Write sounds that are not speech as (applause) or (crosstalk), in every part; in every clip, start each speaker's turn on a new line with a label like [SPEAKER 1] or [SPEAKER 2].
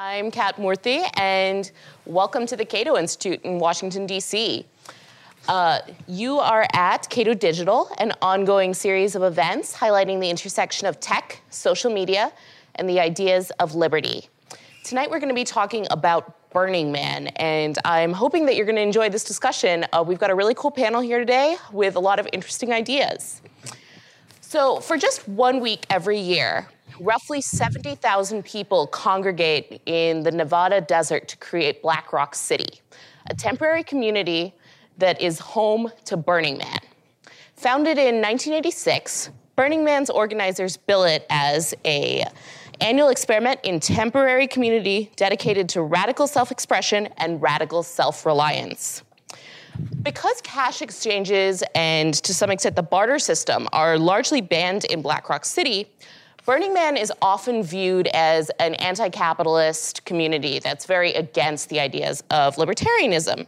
[SPEAKER 1] I'm Kat Murti, and welcome to the Cato Institute in Washington, D.C. Uh, you are at Cato Digital, an ongoing series of events highlighting the intersection of tech, social media, and the ideas of liberty. Tonight, we're going to be talking about Burning Man, and I'm hoping that you're going to enjoy this discussion. Uh, we've got a really cool panel here today with a lot of interesting ideas. So, for just one week every year, roughly 70,000 people congregate in the Nevada desert to create Black Rock City, a temporary community that is home to Burning Man. Founded in 1986, Burning Man's organizers bill it as a annual experiment in temporary community dedicated to radical self-expression and radical self-reliance. Because cash exchanges and to some extent the barter system are largely banned in Black Rock City, Burning Man is often viewed as an anti capitalist community that's very against the ideas of libertarianism.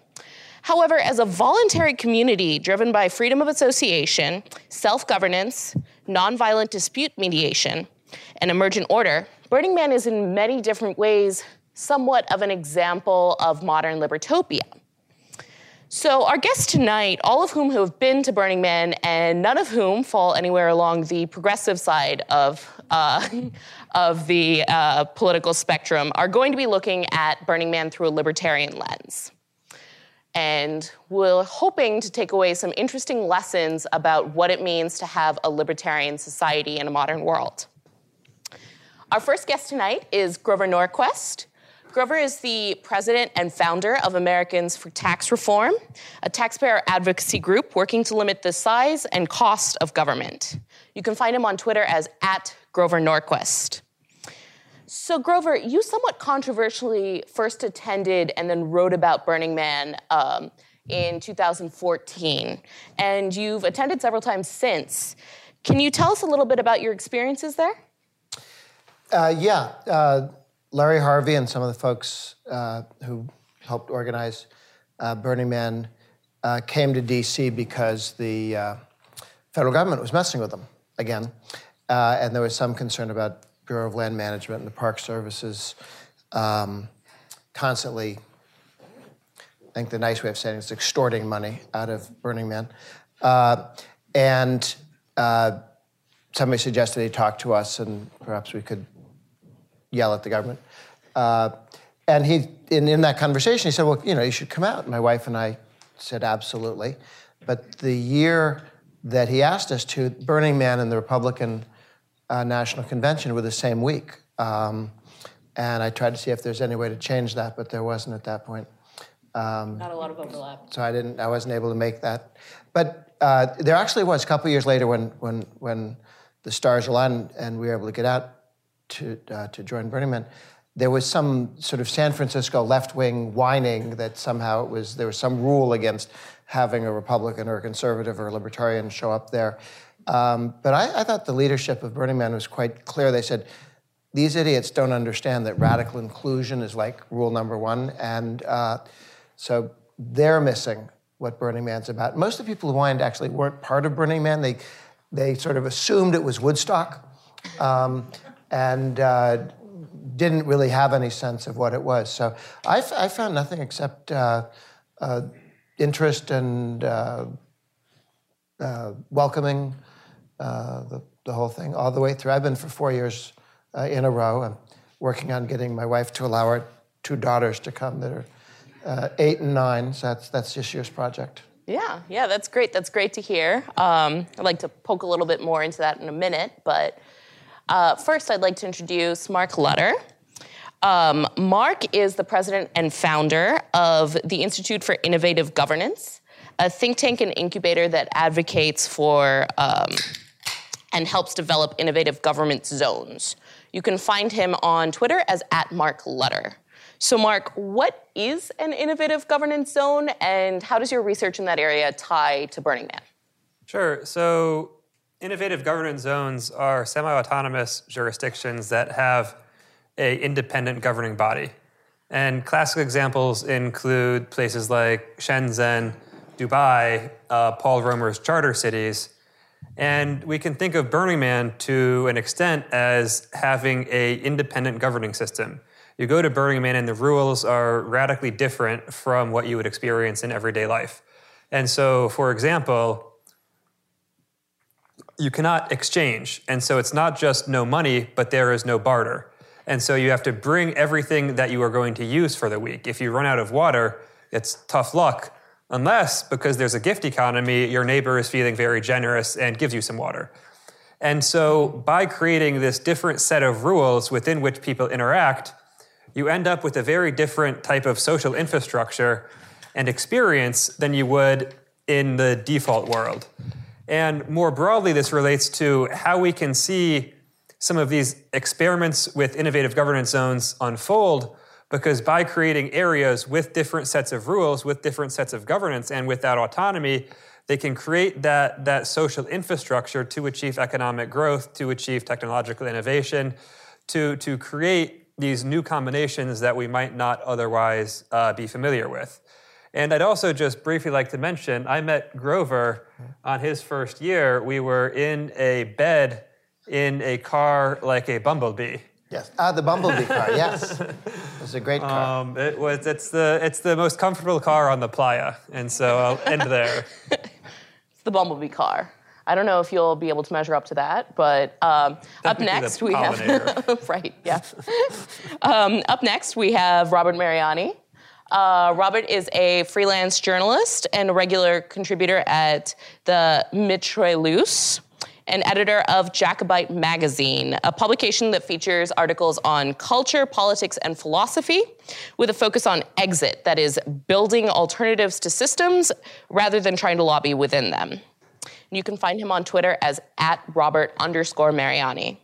[SPEAKER 1] However, as a voluntary community driven by freedom of association, self governance, nonviolent dispute mediation, and emergent order, Burning Man is in many different ways somewhat of an example of modern libertopia. So, our guests tonight, all of whom have been to Burning Man and none of whom fall anywhere along the progressive side of, uh, (laughs) of the uh, political spectrum, are going to be looking at Burning Man through a libertarian lens. And we're hoping to take away some interesting lessons about what it means to have a libertarian society in a modern world. Our first guest tonight is Grover Norquist. Grover is the president and founder of Americans for Tax Reform, a taxpayer advocacy group working to limit the size and cost of government. You can find him on Twitter as at Grover Norquist. So, Grover, you somewhat controversially first attended and then wrote about Burning Man um, in 2014, and you've attended several times since. Can you tell us a little bit about your experiences there?
[SPEAKER 2] Uh, yeah. Uh, Larry Harvey and some of the folks uh, who helped organize uh, Burning Man uh, came to DC because the uh, federal government was messing with them again. Uh, and there was some concern about Bureau of Land Management and the Park Services um, constantly, I think the nice way of saying it is extorting money out of Burning Man. Uh, and somebody suggested he talk to us and perhaps we could yell at the government. Uh, and he, in, in that conversation, he said, well, you know, you should come out. My wife and I said, absolutely. But the year that he asked us to, Burning Man and the Republican uh, National Convention were the same week. Um, and I tried to see if there's any way to change that, but there wasn't at that point.
[SPEAKER 1] Um, Not a lot of overlap.
[SPEAKER 2] So I didn't. I wasn't able to make that. But uh, there actually was a couple years later when when when the stars aligned and we were able to get out to, uh, to join Burning Man, there was some sort of San Francisco left wing whining that somehow it was there was some rule against having a Republican or a conservative or a libertarian show up there. Um, but I, I, thought the leadership of Burning Man was quite clear. They said, these idiots don't understand that radical inclusion is like rule number one. And uh, so they're missing what Burning Man's about. Most of the people who whined actually weren't part of Burning Man. They, they sort of assumed it was Woodstock. Um, and uh, didn't really have any sense of what it was. So I, f- I found nothing except uh, uh, interest and uh, uh, welcoming uh, the, the whole thing all the way through. I've been for four years in a row. I'm working on getting my wife to allow our two daughters to come that are eight and nine. So that's, that's this year's project.
[SPEAKER 1] Yeah, yeah, that's great. That's great to hear. Um, I'd like to poke a little bit more into that in a minute, but uh, first, I'd like to introduce Mark Lutter. Um, Mark is the president and founder of the Institute for Innovative Governance, a think tank and incubator that advocates for um, and helps develop innovative government zones. You can find him on Twitter as at Mark Lutter. So, Mark, what is an innovative governance zone, and how does your research in that area tie to Burning Man?
[SPEAKER 3] Sure. So, Innovative governance zones are semi-autonomous jurisdictions that have a independent governing body. And classic examples include places like Shenzhen, Dubai, uh, Paul Romer's charter cities. And we can think of Burning Man to an extent as having a independent governing system. You go to Burning Man, and the rules are radically different from what you would experience in everyday life. And so, for example, you cannot exchange. And so it's not just no money, but there is no barter. And so you have to bring everything that you are going to use for the week. If you run out of water, it's tough luck, unless because there's a gift economy, your neighbor is feeling very generous and gives you some water. And so by creating this different set of rules within which people interact, you end up with a very different type of social infrastructure and experience than you would in the default world. And more broadly, this relates to how we can see some of these experiments with innovative governance zones unfold because by creating areas with different sets of rules, with different sets of governance, and with that autonomy, they can create that, that social infrastructure to achieve economic growth, to achieve technological innovation, to, to create these new combinations that we might not otherwise uh, be familiar with. And I'd also just briefly like to mention I met Grover on his first year. We were in a bed in a car like a bumblebee.
[SPEAKER 2] Yes. Ah, the Bumblebee car. Yes. It was a great car.
[SPEAKER 3] Um, it was. It's the. It's the most comfortable car on the playa, and so I'll end there. (laughs)
[SPEAKER 1] It's the Bumblebee car. I don't know if you'll be able to measure up to that, but um, up
[SPEAKER 3] Technically the
[SPEAKER 1] next we have (laughs) right, yeah. (laughs) um, up next we have Robert Mariani. Uh, Robert is a freelance journalist and regular contributor at the Mitrailleuse and editor of Jacobite Magazine, a publication that features articles on culture, politics, and philosophy with a focus on exit, that is, building alternatives to systems rather than trying to lobby within them. You can find him on Twitter as at Robert underscore Mariani.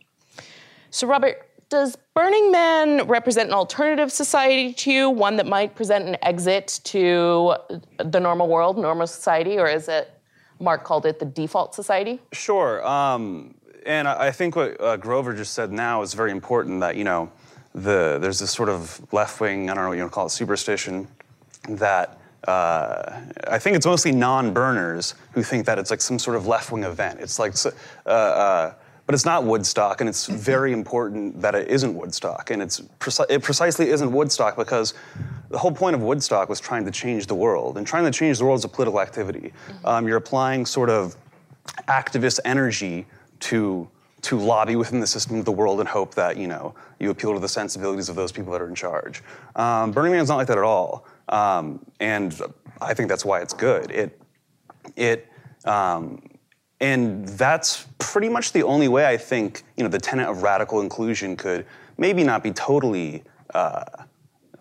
[SPEAKER 1] So, Robert, does Burning Man represent an alternative society to you, one that might present an exit to the normal world, normal society, or is it, Mark called it the default society?
[SPEAKER 4] Sure. Um, and I I think what uh, Grover just said now is very important that, you know, the, there's this sort of left wing, I don't know what you want to call it, superstition that uh, I think it's mostly non burners who think that it's like some sort of left wing event. It's like, uh, uh, but it's not Woodstock, and it's very important that it isn't Woodstock. And it's preci- it precisely isn't Woodstock because the whole point of Woodstock was trying to change the world. And trying to change the world is a political activity. Um, you're applying sort of activist energy to to lobby within the system of the world and hope that you know you appeal to the sensibilities of those people that are in charge. Um, Burning Man's not like that at all, um, and I think that's why it's good. It it um, and that's pretty much the only way I think you know the tenet of radical inclusion could maybe not be totally. Uh,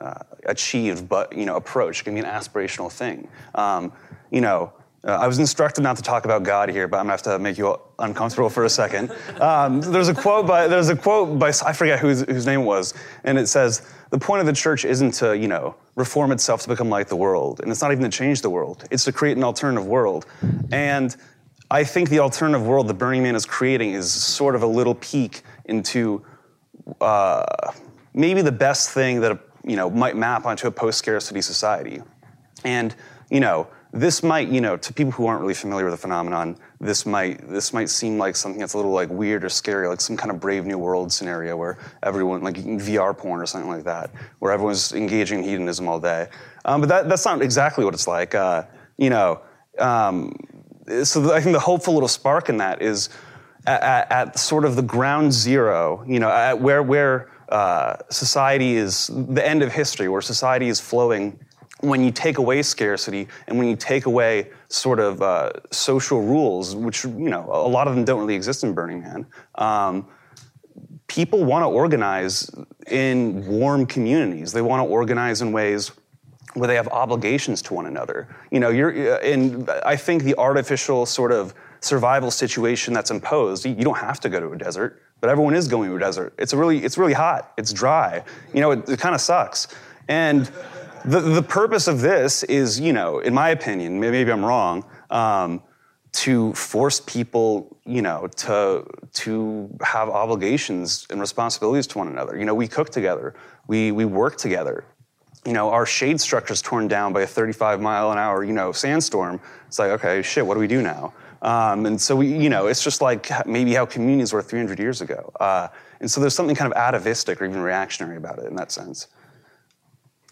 [SPEAKER 4] uh, achieved, but you know, approach. It can be an aspirational thing. Um, you know, uh, I was instructed not to talk about God here, but I'm gonna have to make you uncomfortable for a second. Um, there's a quote by there's a quote by I forget whose whose name it was, and it says the point of the church isn't to you know reform itself to become like the world, and it's not even to change the world. It's to create an alternative world, and I think the alternative world that Burning Man is creating is sort of a little peek into uh, maybe the best thing that you know might map onto a post-scarcity society. And you know, this might you know to people who aren't really familiar with the phenomenon, this might this might seem like something that's a little like weird or scary, like some kind of Brave New World scenario where everyone like VR porn or something like that, where everyone's engaging in hedonism all day. Um, but that, that's not exactly what it's like. Uh, you know. Um, so I think the hopeful little spark in that is at, at, sort of the ground zero, you know, at where where uh, society is the end of history, where society is flowing. When you take away scarcity and when you take away sort of uh, social rules, which you know a lot of them don't really exist in Burning Man, um, people want to organize in warm communities. They want to organize in ways where they have obligations to one another. You know, you're uh, in. I think the artificial sort of survival situation that's imposed. You don't have to go to a desert, but everyone is going to a desert. It's really, it's really hot. It's dry. You know, it, it kind of sucks. And the the purpose of this is, you know, in my opinion, maybe, maybe I'm wrong. Um, to force people, you know, to to have obligations and responsibilities to one another. You know, we cook together, we we work together. You know, our shade structure is torn down by a 35 mile an hour, you know, sandstorm. It's like, okay, shit, what do we do now? Um, and so we, you know, it's just like maybe how communities were 300 years ago. Uh, and so there's something kind of atavistic or even reactionary about it in that sense.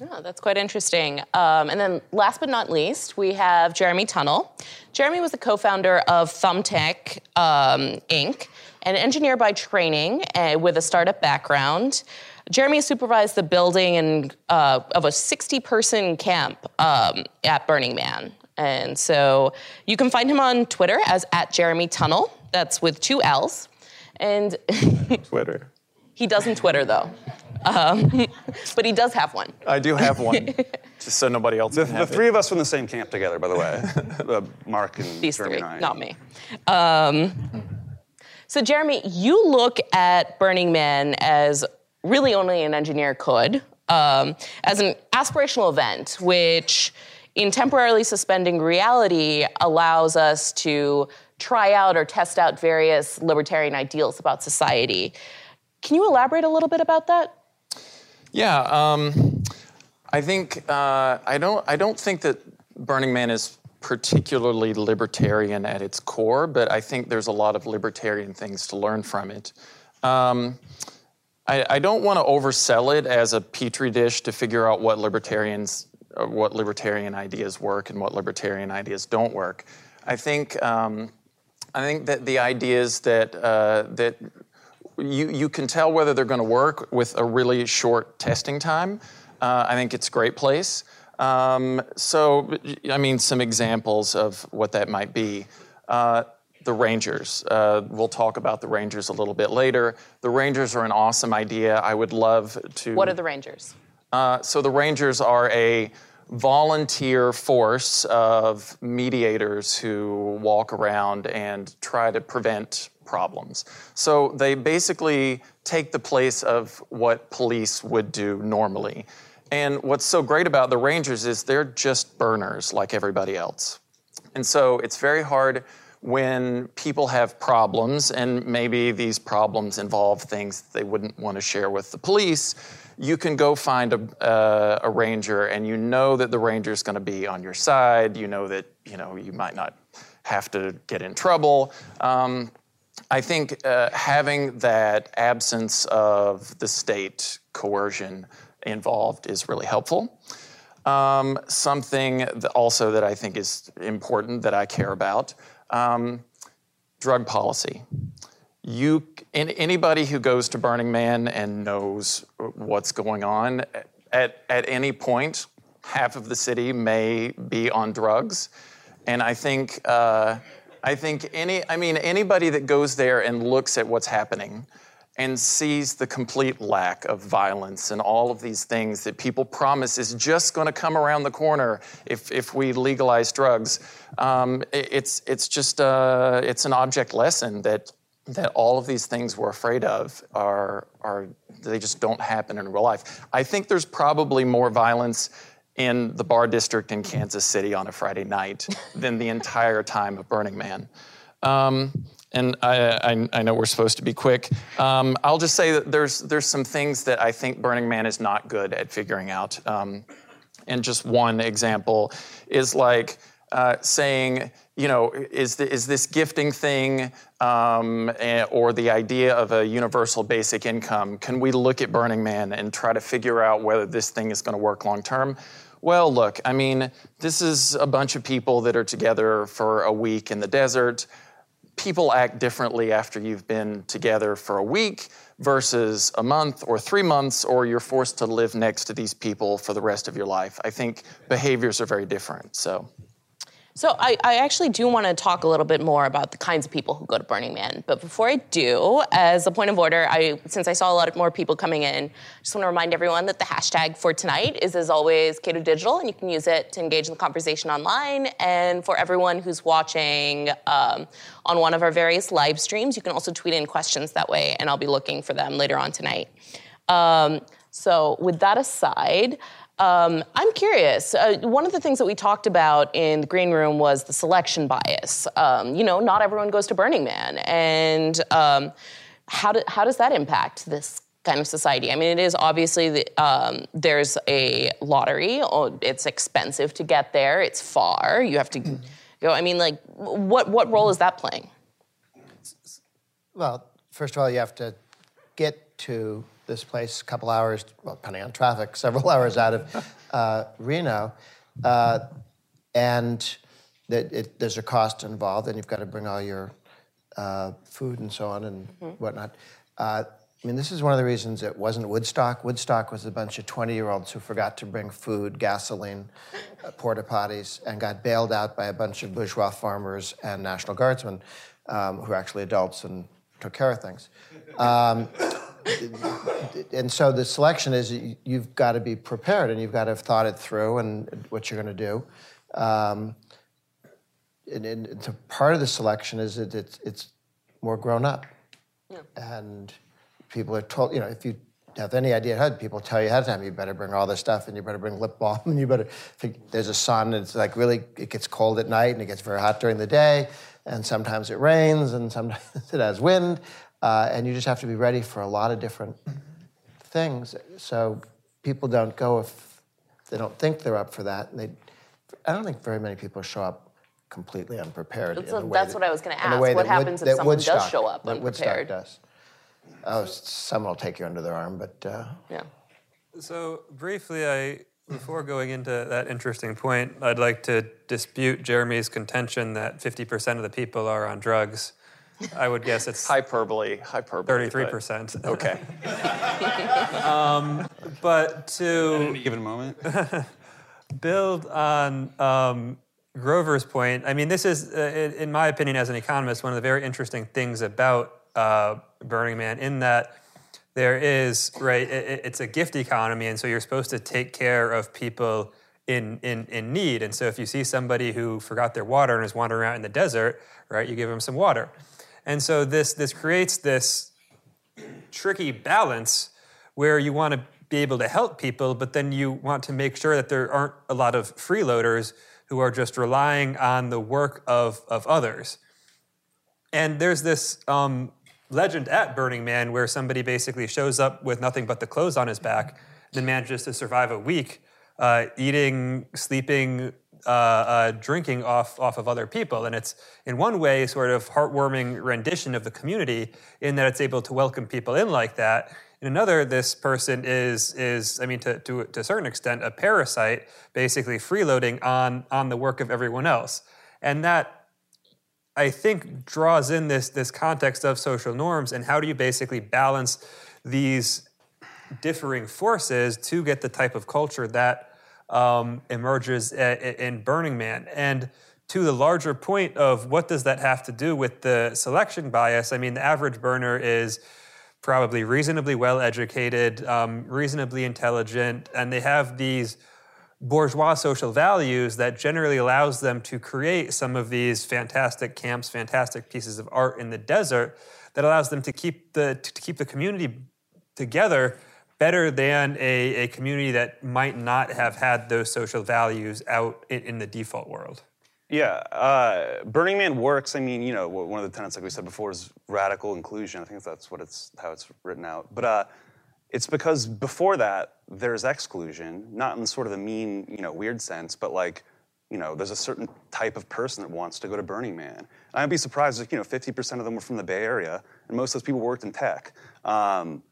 [SPEAKER 1] Yeah, that's quite interesting. Um, and then, last but not least, we have Jeremy Tunnell. Jeremy was the co-founder of Thumbtack um, Inc., an engineer by training uh, with a startup background. Jeremy supervised the building and, uh, of a 60-person camp um, at Burning Man. And so you can find him on Twitter as at Jeremy Tunnell. That's with two L's. And (laughs)
[SPEAKER 5] Twitter.
[SPEAKER 1] he doesn't Twitter though. Um, (laughs) but he does have one.
[SPEAKER 5] I do have one, (laughs) just so nobody else
[SPEAKER 4] The,
[SPEAKER 5] can
[SPEAKER 4] the
[SPEAKER 5] have
[SPEAKER 4] three of us from the same camp together, by the way. uh, Mark and
[SPEAKER 1] These
[SPEAKER 4] Jeremy
[SPEAKER 1] three,
[SPEAKER 4] and I.
[SPEAKER 1] not me. Um, so, Jeremy, you look at Burning Man as really only an engineer could, um, as an aspirational event, which in temporarily suspending reality allows us to try out or test out various libertarian ideals about society. Can you elaborate a little bit about that?
[SPEAKER 5] Yeah, um, I think uh, I don't. I don't think that Burning Man is particularly libertarian at its core, but I think there's a lot of libertarian things to learn from it. Um, I, I don't want to oversell it as a petri dish to figure out what libertarians, uh, what libertarian ideas work and what libertarian ideas don't work. I think. Um, I think that the ideas that uh, that you, you can tell whether they're going to work with a really short testing time. Uh, I think it's a great place. Um, so, I mean, some examples of what that might be. Uh, the Rangers. Uh, we'll talk about the Rangers a little bit later. The Rangers are an awesome idea. I would love to.
[SPEAKER 1] What are the Rangers?
[SPEAKER 5] Uh, so the Rangers are a volunteer force of mediators who walk around and try to prevent problems. So they basically take the place of what police would do normally. And what's so great about the Rangers is they're just burners like everybody else. And so it's very hard when people have problems, and maybe these problems involve things they wouldn't want to share with the police. You can go find a, uh, a ranger, and you know that the ranger is going to be on your side. You know that you know you might not have to get in trouble. Um, I think uh, having that absence of the state coercion involved is really helpful. Um, something also that I think is important that I care about um, drug policy. You, anybody who goes to Burning Man and knows what's going on, at, at any point, half of the city may be on drugs. And I think, uh, I think any, I mean, anybody that goes there and looks at what's happening and sees the complete lack of violence and all of these things that people promise is just going to come around the corner if, if we legalize drugs. Um, it, it's, it's just uh, it's an object lesson that, that all of these things we're afraid of are, are they just don't happen in real life. I think there's probably more violence in the bar district in Kansas City on a Friday night than the entire time of Burning Man. Um, and I, I, I, know we're supposed to be quick. Um, I'll just say that there's there's some things that I think Burning Man is not good at figuring out. Um, and just one example is like uh, saying, you know, is the, is this gifting thing um, or the idea of a universal basic income? Can we look at Burning Man and try to figure out whether this thing is going to work long term? Well, look, I mean, this is a bunch of people that are together for a week in the desert people act differently after you've been together for a week versus a month or three months, or you're forced to live next to these people for the rest of your life. I think behaviors are very different. So.
[SPEAKER 1] So I, I, actually do want to talk a little bit more about the kinds of people who go to Burning Man. But before I do, as a point of order, I since I saw a lot more people coming in, just want to remind everyone that the hashtag for tonight is as always Cato Digital, and you can use it to engage in the conversation online. And for everyone who's watching um, on one of our various live streams, you can also tweet in questions that way, and I'll be looking for them later on tonight. Um, so with that aside. Um, I'm curious. Uh, one of the things that we talked about in the green room was the selection bias. Um, you know, not everyone goes to Burning Man, and um, how do, how does that impact this kind of society? I mean, it is obviously the, um, there's a lottery. Oh, it's expensive to get there. It's far. You have to go? I mean, like, what what role is that playing?
[SPEAKER 2] Well, first of all, you have to get to this place a couple hours, well, depending on traffic, (laughs) several hours out of uh, Reno. Uh, and that it, there's a cost involved, and you've got to bring all your uh, food and so on and whatnot. Uh, I mean, this is one of the reasons it wasn't Woodstock. Woodstock was a bunch of 20 year olds who forgot to bring food, gasoline, uh, porta potties, and got bailed out by a bunch of bourgeois farmers and National Guardsmen um, who are actually adults and took care of things. Um, (laughs) and so the selection is you- you've got to be prepared and you've got to have thought it through and what you're going to do. Um, and, and part of the selection is that it's, it's more grown up. And people are told, you know, if you have any idea ahead, people tell you ahead of time, you better bring all this stuff and you better bring lip balm (laughs) and you better, think there's a sun, and it's like really, it gets cold at night and it gets very hot during the day. And sometimes it rains and sometimes (laughs) it has wind. Uh, and you just have to be ready for a lot of different things. So people don't go if they don't think they're up for that. And they, I don't think very many people show up completely unprepared.
[SPEAKER 1] That's
[SPEAKER 2] in the
[SPEAKER 1] what-
[SPEAKER 2] way
[SPEAKER 1] that's what I was gonna
[SPEAKER 2] in the
[SPEAKER 1] ask.
[SPEAKER 2] way
[SPEAKER 1] What
[SPEAKER 2] that Wood-
[SPEAKER 1] happens if
[SPEAKER 2] that
[SPEAKER 1] someone does show up
[SPEAKER 2] that Woodstock
[SPEAKER 1] unprepared?
[SPEAKER 2] does. Oh, someone will take you under their arm, but uh,
[SPEAKER 1] Yeah.
[SPEAKER 3] So briefly, I before going into that interesting point, I'd like to dispute Jeremy's contention that 50% of the people are on drugs. I would guess it's
[SPEAKER 5] Hyperbole, hyperbole.
[SPEAKER 3] 33%.
[SPEAKER 5] Okay. (laughs)
[SPEAKER 3] But to
[SPEAKER 4] Any given moment. (laughs)
[SPEAKER 3] build on um, Grover's point, I mean, this is, uh, in, in my opinion, as an economist, one of the very interesting things about uh, Burning Man, in that there is right, it, it's a gift economy, and so you're supposed to take care of people in, in in need. And so if you see somebody who forgot their water and is wandering around in the desert, right, you give them some water. And so this this creates this tricky balance where you want to be able to help people, but then you want to make sure that there aren't a lot of freeloaders who are just relying on the work of, of others. And there's this um, legend at Burning Man where somebody basically shows up with nothing but the clothes on his back, and then manages to survive a week uh, eating, sleeping, uh, uh, drinking off, off of other people. And it's, in one way, sort of heartwarming rendition of the community in that it's able to welcome people in like that. In another, this person is, is I mean, to, to, to a certain extent, a parasite, basically freeloading on, on the work of everyone else. And that I think draws in this this context of social norms and how do you basically balance these differing forces to get the type of culture that um, emerges a- a- in Burning Man. And to the larger point of what does that have to do with the selection bias? I mean, the average burner is probably reasonably well educated, um, reasonably intelligent, and they have these bourgeois social values that generally allows them to create some of these fantastic camps, fantastic pieces of art in the desert that allows them to keep the to keep the community together better than a, a community that might not have had those social values out in, in the default world.
[SPEAKER 4] Yeah, uh, Burning Man works. I mean, you know, one of the tenets, like we said before, is radical inclusion. I think that's what it's how it's written out. But uh, it's because before that, there's exclusion, not in sort of a mean, you know, weird sense, but like, you know, there's a certain type of person that wants to go to Burning Man. And I'd be surprised if you know 50% of them were from the Bay Area, and most of those people worked in tech. Um,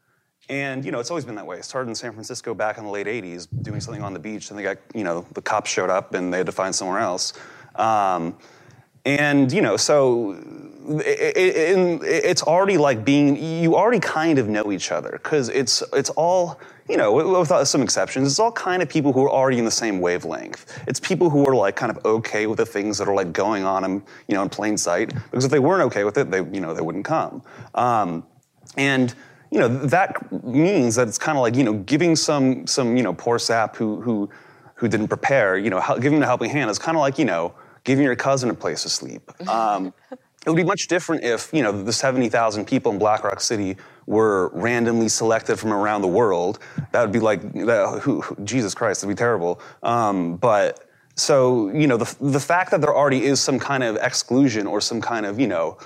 [SPEAKER 4] and you know, it's always been that way. It started in San Francisco back in the late '80s, doing something on the beach. and they got, you know, the cops showed up and they had to find somewhere else. Um, and you know, so it, it, it's already like being you already kind of know each other because it's it's all you know, without some exceptions, it's all kind of people who are already in the same wavelength. It's people who are like kind of okay with the things that are like going on in you know in plain sight because if they weren't okay with it, they you know they wouldn't come. Um, and you know that means that it's kind of like you know giving some some you know poor sap who who who didn't prepare you know giving a helping hand is kind of like you know giving your cousin a place to sleep. Um, it would be much different if you know the 70,000 people in Black Rock City were randomly selected from around the world. That would be like that, who, who- Jesus Christ, that'd be terrible. Um, but so you know the the fact that there already is some kind of exclusion or some kind of you know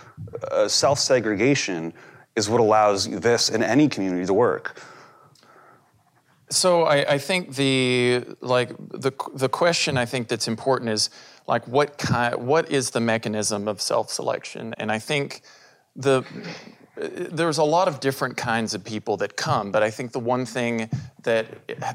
[SPEAKER 4] uh, self segregation is what allows this in any community to work.
[SPEAKER 5] So I, I think the like the the question I think that's important is like what kind what is the mechanism of self-selection and I think the there's a lot of different kinds of people that come but I think the one thing that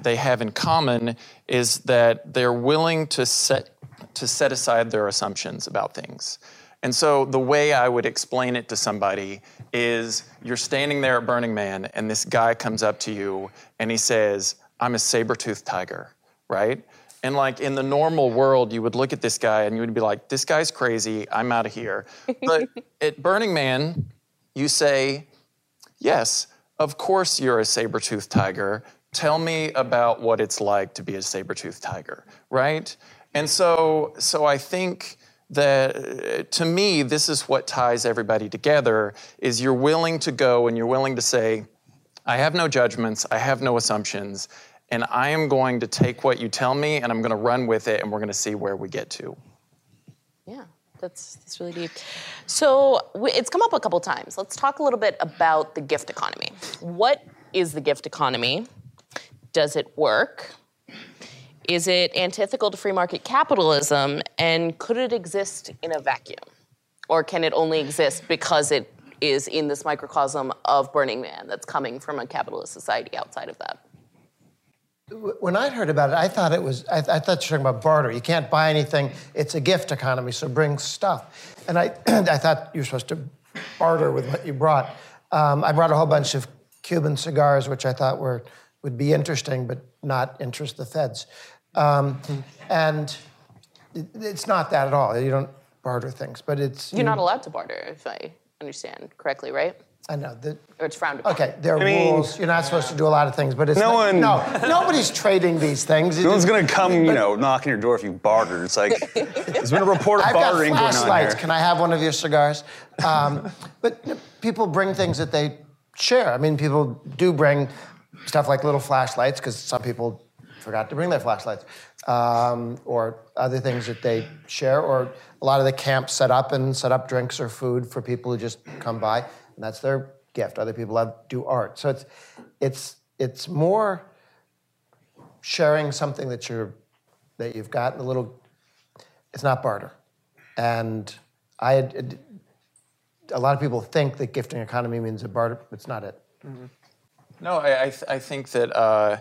[SPEAKER 5] they have in common is that they're willing to set to set aside their assumptions about things. And so the way I would explain it to somebody is you're standing there at Burning Man and this guy comes up to you and he says, I'm a saber-toothed tiger, right? And like in the normal world, you would look at this guy and you would be like, this guy's crazy, I'm out of here. But (laughs) at Burning Man, you say, yes, of course you're a saber-toothed tiger. Tell me about what it's like to be a saber-toothed tiger, right? And so, so I think that uh, to me, this is what ties everybody together is you're willing to go and you're willing to say, I have no judgments, I have no assumptions, and I am going to take what you tell me and I'm going to run with it and we're going to see where we get to.
[SPEAKER 1] Yeah, that's that's really deep. So it's come up a couple times. Let's talk a little bit about the gift economy. What is the gift economy? Does it work? Is it antithetical to free market capitalism? And could it exist in a vacuum? Or can it only exist because it is in this microcosm of Burning Man that's coming from a capitalist society outside of that?
[SPEAKER 2] When I heard about it, I thought it was, I, I thought you were talking about barter. You can't buy anything, it's a gift economy, so bring stuff. And I, (clears throat) I thought you were supposed to barter with what you brought. Um, I brought a whole bunch of Cuban cigars, which I thought were, would be interesting, but not interest the feds. Um, and it, it's not that at all. You don't barter things, but it's.
[SPEAKER 1] You're not allowed to barter, if I understand correctly, right?
[SPEAKER 2] I know. The,
[SPEAKER 1] Or it's frowned upon.
[SPEAKER 2] okay, there are
[SPEAKER 4] I mean-
[SPEAKER 2] rules. You're not supposed to do a lot of things, but it's.
[SPEAKER 4] No
[SPEAKER 2] not-
[SPEAKER 4] one-
[SPEAKER 2] No, nobody's trading these things.
[SPEAKER 4] No one's gonna come, you know, knock on your door if you bartered. It's like (laughs) there's been a report of
[SPEAKER 2] I've got
[SPEAKER 4] bartering going on
[SPEAKER 2] flashlights.
[SPEAKER 4] here.
[SPEAKER 2] Can I have one of your cigars? Um, but you know, people bring things that they share. I mean, people do bring stuff like little flashlights because some people forgot to bring their flashlights, um, or other things that they share. Or a lot of the camps set up and set up drinks or food for people who just come by, and that's their gift. Other people have, do art. So it's it's it's more sharing something that you're that you've got a little it's not barter. And I had, a lot of people think that gifting economy means a barter. It's not it.
[SPEAKER 5] No, I, I, th- I think that uh,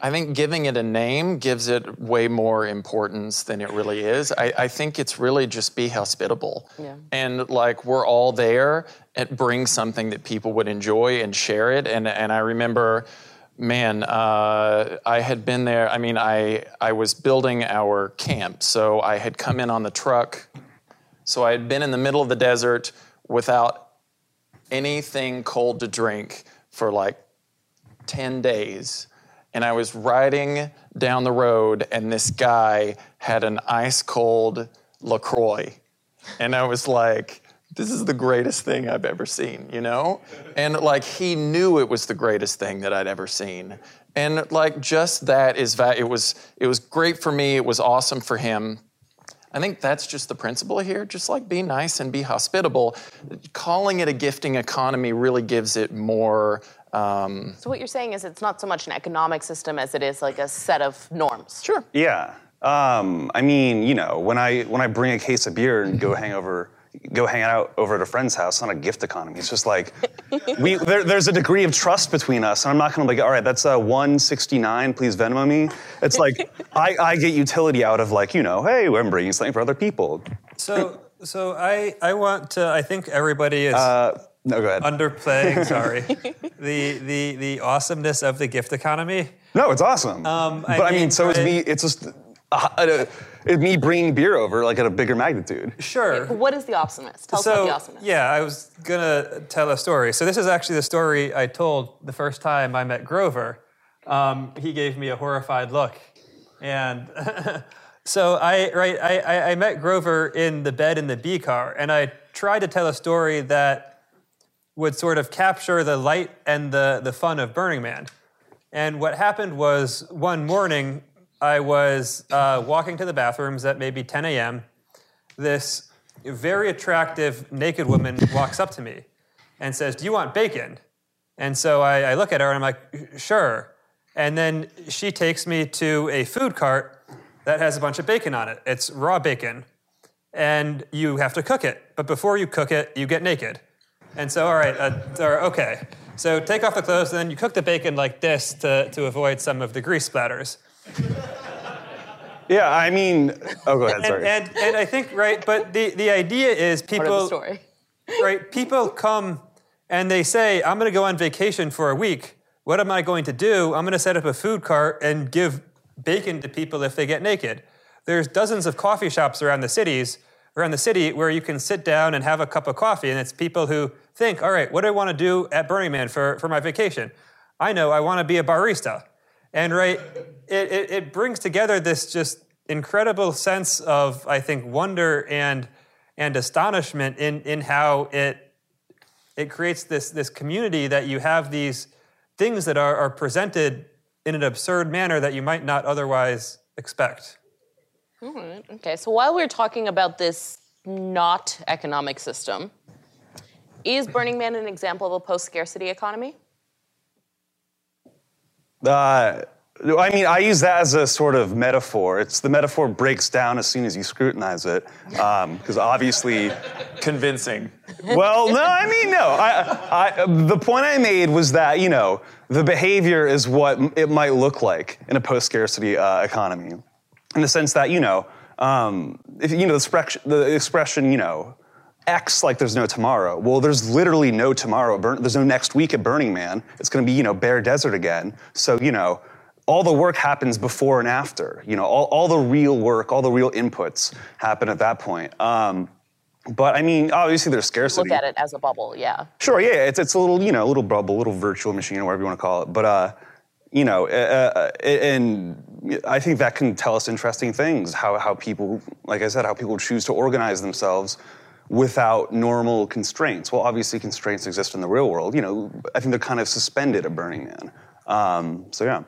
[SPEAKER 5] I think giving it a name gives it way more importance than it really is. I, I think it's really just be hospitable.
[SPEAKER 1] Yeah.
[SPEAKER 5] And like we're all there, it brings something that people would enjoy and share it. And and I remember, man, uh, I had been there. I mean, I I was building our camp, so I had come in on the truck. So I had been in the middle of the desert without anything cold to drink for like 10 days. And I was riding down the road, and this guy had an ice cold LaCroix. And I was like, this is the greatest thing I've ever seen, you know? And like, he knew it was the greatest thing that I'd ever seen. And like, just that is, va- it was, it was great for me, it was awesome for him. I think that's just the principle here. Just like be nice and be hospitable. Calling it a gifting economy really gives it more. Um,
[SPEAKER 1] So what you're saying is it's not so much an economic system as it is like a set of norms.
[SPEAKER 5] sure.
[SPEAKER 4] Yeah. Um, I mean, you know, when I when I bring a case of beer and go hang over, go hang out over at a friend's house, it's not a gift economy. It's just like (laughs) we there, there's a degree of trust between us, and I'm not gonna be like, all right, that's a 169, please Venmo me. It's like (laughs) I, I get utility out of like, you know, hey, I'm bringing something for other people.
[SPEAKER 3] So, so I, I want to. I think everybody is
[SPEAKER 4] Uh, no, go ahead.
[SPEAKER 3] underplaying. (laughs) Sorry, the the the awesomeness of the gift economy.
[SPEAKER 4] No, it's awesome.
[SPEAKER 3] Um, I
[SPEAKER 4] but I mean,
[SPEAKER 3] mean,
[SPEAKER 4] so is
[SPEAKER 3] I-
[SPEAKER 4] me. It's just uh, uh, it's me bringing beer over like at a bigger magnitude.
[SPEAKER 3] Sure.
[SPEAKER 1] What is the awesomeness? Tell us about the awesomeness.
[SPEAKER 3] yeah, I was gonna tell a story. So this is actually the story I told the first time I met Grover. Um, he gave me a horrified look, and (laughs) so I right I, I I met Grover in the bed in the B car, and I tried to tell a story that would sort of capture the light and the the fun of Burning Man. And what happened was one morning I was uh, walking to the bathrooms at maybe 10 a.m. This very attractive naked woman walks up to me and says, Do you want bacon? And so I, I look at her and I'm like, Sure. And then she takes me to a food cart that has a bunch of bacon on it. It's raw bacon. And you have to cook it. But before you cook it, you get naked. And so, all right, uh, or, okay. So take off the clothes, and then you cook the bacon like this to, to avoid some of the grease splatters.
[SPEAKER 4] Yeah, I mean, oh, go ahead. Sorry.
[SPEAKER 3] and, and I think, right, but the, the idea is
[SPEAKER 1] Part of the
[SPEAKER 3] people,
[SPEAKER 1] story.
[SPEAKER 3] right, people come and they say, I'm going to go on vacation for a week. What am I going to do? I'm going to set up a food cart and give bacon to people if they get naked. There's dozens of coffee shops around the cities, around the city, where you can sit down and have a cup of coffee, and it's people who think, all right, what do I want to do at Burning Man for, for my vacation? I know I want to be a barista. And right, it, it, it brings together this just incredible sense of, I think, wonder and and astonishment in, in how it it creates this this community that you have these things that are, are presented in an absurd manner that you might not otherwise expect.
[SPEAKER 1] Okay, so while we're talking about this not economic system, is Burning Man an example of a post scarcity economy?
[SPEAKER 4] Uh, I mean, I use that as a sort of metaphor. It's the metaphor breaks down as soon as you scrutinize it, because obviously,
[SPEAKER 5] Convincing.
[SPEAKER 4] well, no, I mean, no. I, I, the point I made was that you know the behavior is what it might look like in a post-scarcity uh, economy, in the sense that you know, um, if you know the expression, the expression, you know. X like there's no tomorrow. Well, there's literally no tomorrow. There's no next week at Burning Man. It's going to be, you know, bare desert again. So, you know, all the work happens before and after. You know, all, all the real work, all the real inputs happen at that point. Um, but I mean, obviously there's scarcity.
[SPEAKER 1] Look at it as a bubble, yeah.
[SPEAKER 4] Sure, yeah, it's, it's a little, you know, a little bubble, a little virtual machine, or whatever you want to call it. But, uh, you know, uh, uh, and I think that can tell us interesting things. How, how people, like I said, how people choose to organize themselves without normal constraints. Well, obviously constraints exist in the real world. You know, I think they're kind of suspended at Burning Man. Um, so yeah.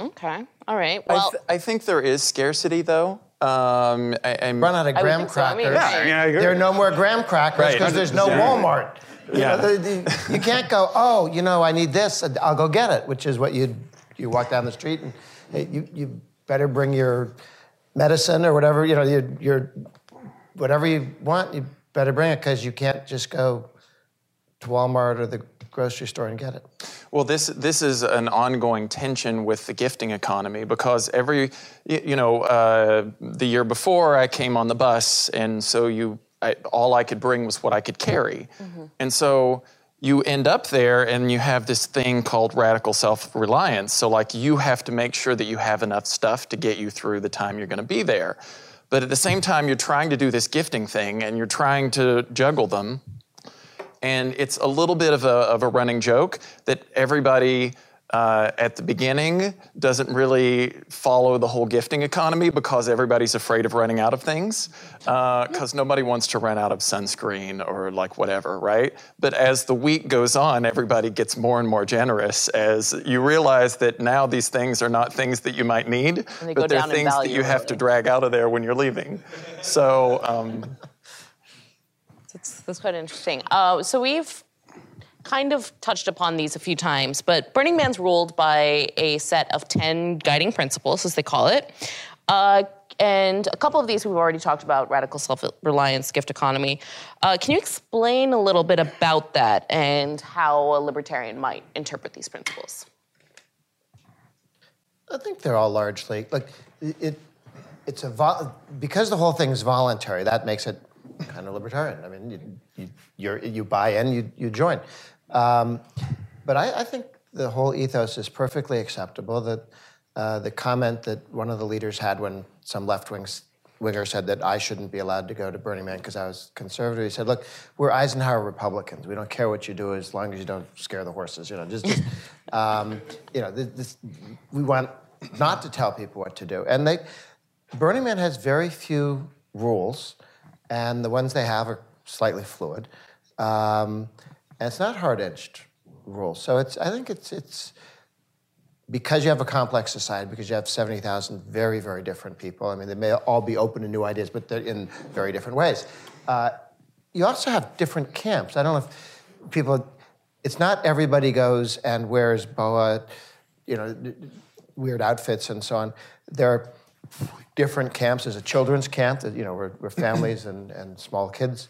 [SPEAKER 1] Okay, all right.
[SPEAKER 5] I,
[SPEAKER 1] Well,
[SPEAKER 5] th- I think there is scarcity, though. Um, I, I'm,
[SPEAKER 2] Run out of graham
[SPEAKER 1] think so. I mean,
[SPEAKER 2] crackers.
[SPEAKER 1] Yeah,
[SPEAKER 4] yeah, I agree.
[SPEAKER 2] There are no more graham crackers
[SPEAKER 5] Right.
[SPEAKER 2] because there's no
[SPEAKER 4] 100%.
[SPEAKER 2] Walmart. You,
[SPEAKER 5] Yeah.
[SPEAKER 2] know, the- the- you can't go, oh, you know, I need this, I'll go get it, which is what you you walk down the street and hey, you, you better bring your medicine or whatever, you know, your, your whatever you want, you better bring it because you can't just go to Walmart or the grocery store and get it.
[SPEAKER 5] Well, this this is an ongoing tension with the gifting economy because every you know uh, the year before I came on the bus and so you I, all I could bring was what I could carry, and so you end up there and you have this thing called radical self-reliance. So like you have to make sure that you have enough stuff to get you through the time you're going to be there, but at the same time you're trying to do this gifting thing and you're trying to juggle them and it's a little bit of a, of a running joke that everybody uh, at the beginning doesn't really follow the whole gifting economy because everybody's afraid of running out of things because nobody wants to run out of sunscreen or like whatever right? But as the week goes on everybody gets more and more generous as you realize that now these things are not things that you might need
[SPEAKER 1] they
[SPEAKER 5] but they're things that you have to drag out of there when you're leaving. So um, (laughs)
[SPEAKER 1] That's, that's quite interesting. Uh, so we've kind of touched upon these a few times, but Burning Man's ruled by a set of 10 guiding principles, as they call it. Uh, and a couple of these we've already talked about radical self reliance, gift economy. Uh, can you explain a little bit about that and how a libertarian might interpret these principles?
[SPEAKER 2] I think they're all largely like it. It's a because the whole thing is voluntary. That makes it kind of libertarian. I mean, you you, you buy in, you you join. Um, but I, I think the whole ethos is perfectly acceptable. That uh, the comment that one of the leaders had when some left wings winger said that I shouldn't be allowed to go to Burning Man because I was conservative. He said, "Look, we're Eisenhower Republicans. We don't care what you do as long as you don't scare the horses. You know, just, just (laughs) um, you know, this, this, we want not to tell people what to do. And they, Burning Man has very few rules, and the ones they have are slightly fluid. Um, and it's not hard-edged rules. So it's, I think it's, it's because you have a complex society, because you have 70,000 very, very different people. I mean, they may all be open to new ideas, but they're in very different ways. Uh, you also have different camps. I don't know if people, it's not everybody goes and wears boa you know, weird outfits and so on. There are different camps. There's a children's camp that, you know, where, where families (clears throat) and, and small kids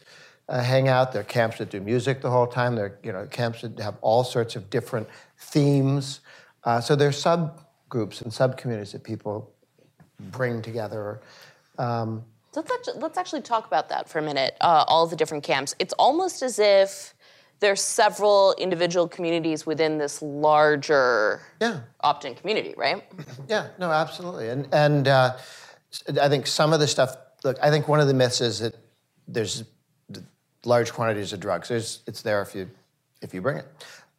[SPEAKER 2] uh, hang out. There are camps that do music the whole time. There are, you know, camps that have all sorts of different themes. Uh, so there's subgroups and subcommunities that people bring together. Um,
[SPEAKER 1] let's actually, let's actually talk about that for a minute. Uh, all the different camps. It's almost as if there's several individual communities within this larger
[SPEAKER 2] Yeah.
[SPEAKER 1] opt-in community, right? (clears throat)
[SPEAKER 2] Yeah, no, absolutely. And and uh, I think some of the stuff. Look, I think one of the myths is that there's large quantities of drugs. There's, it's there if you if you bring it,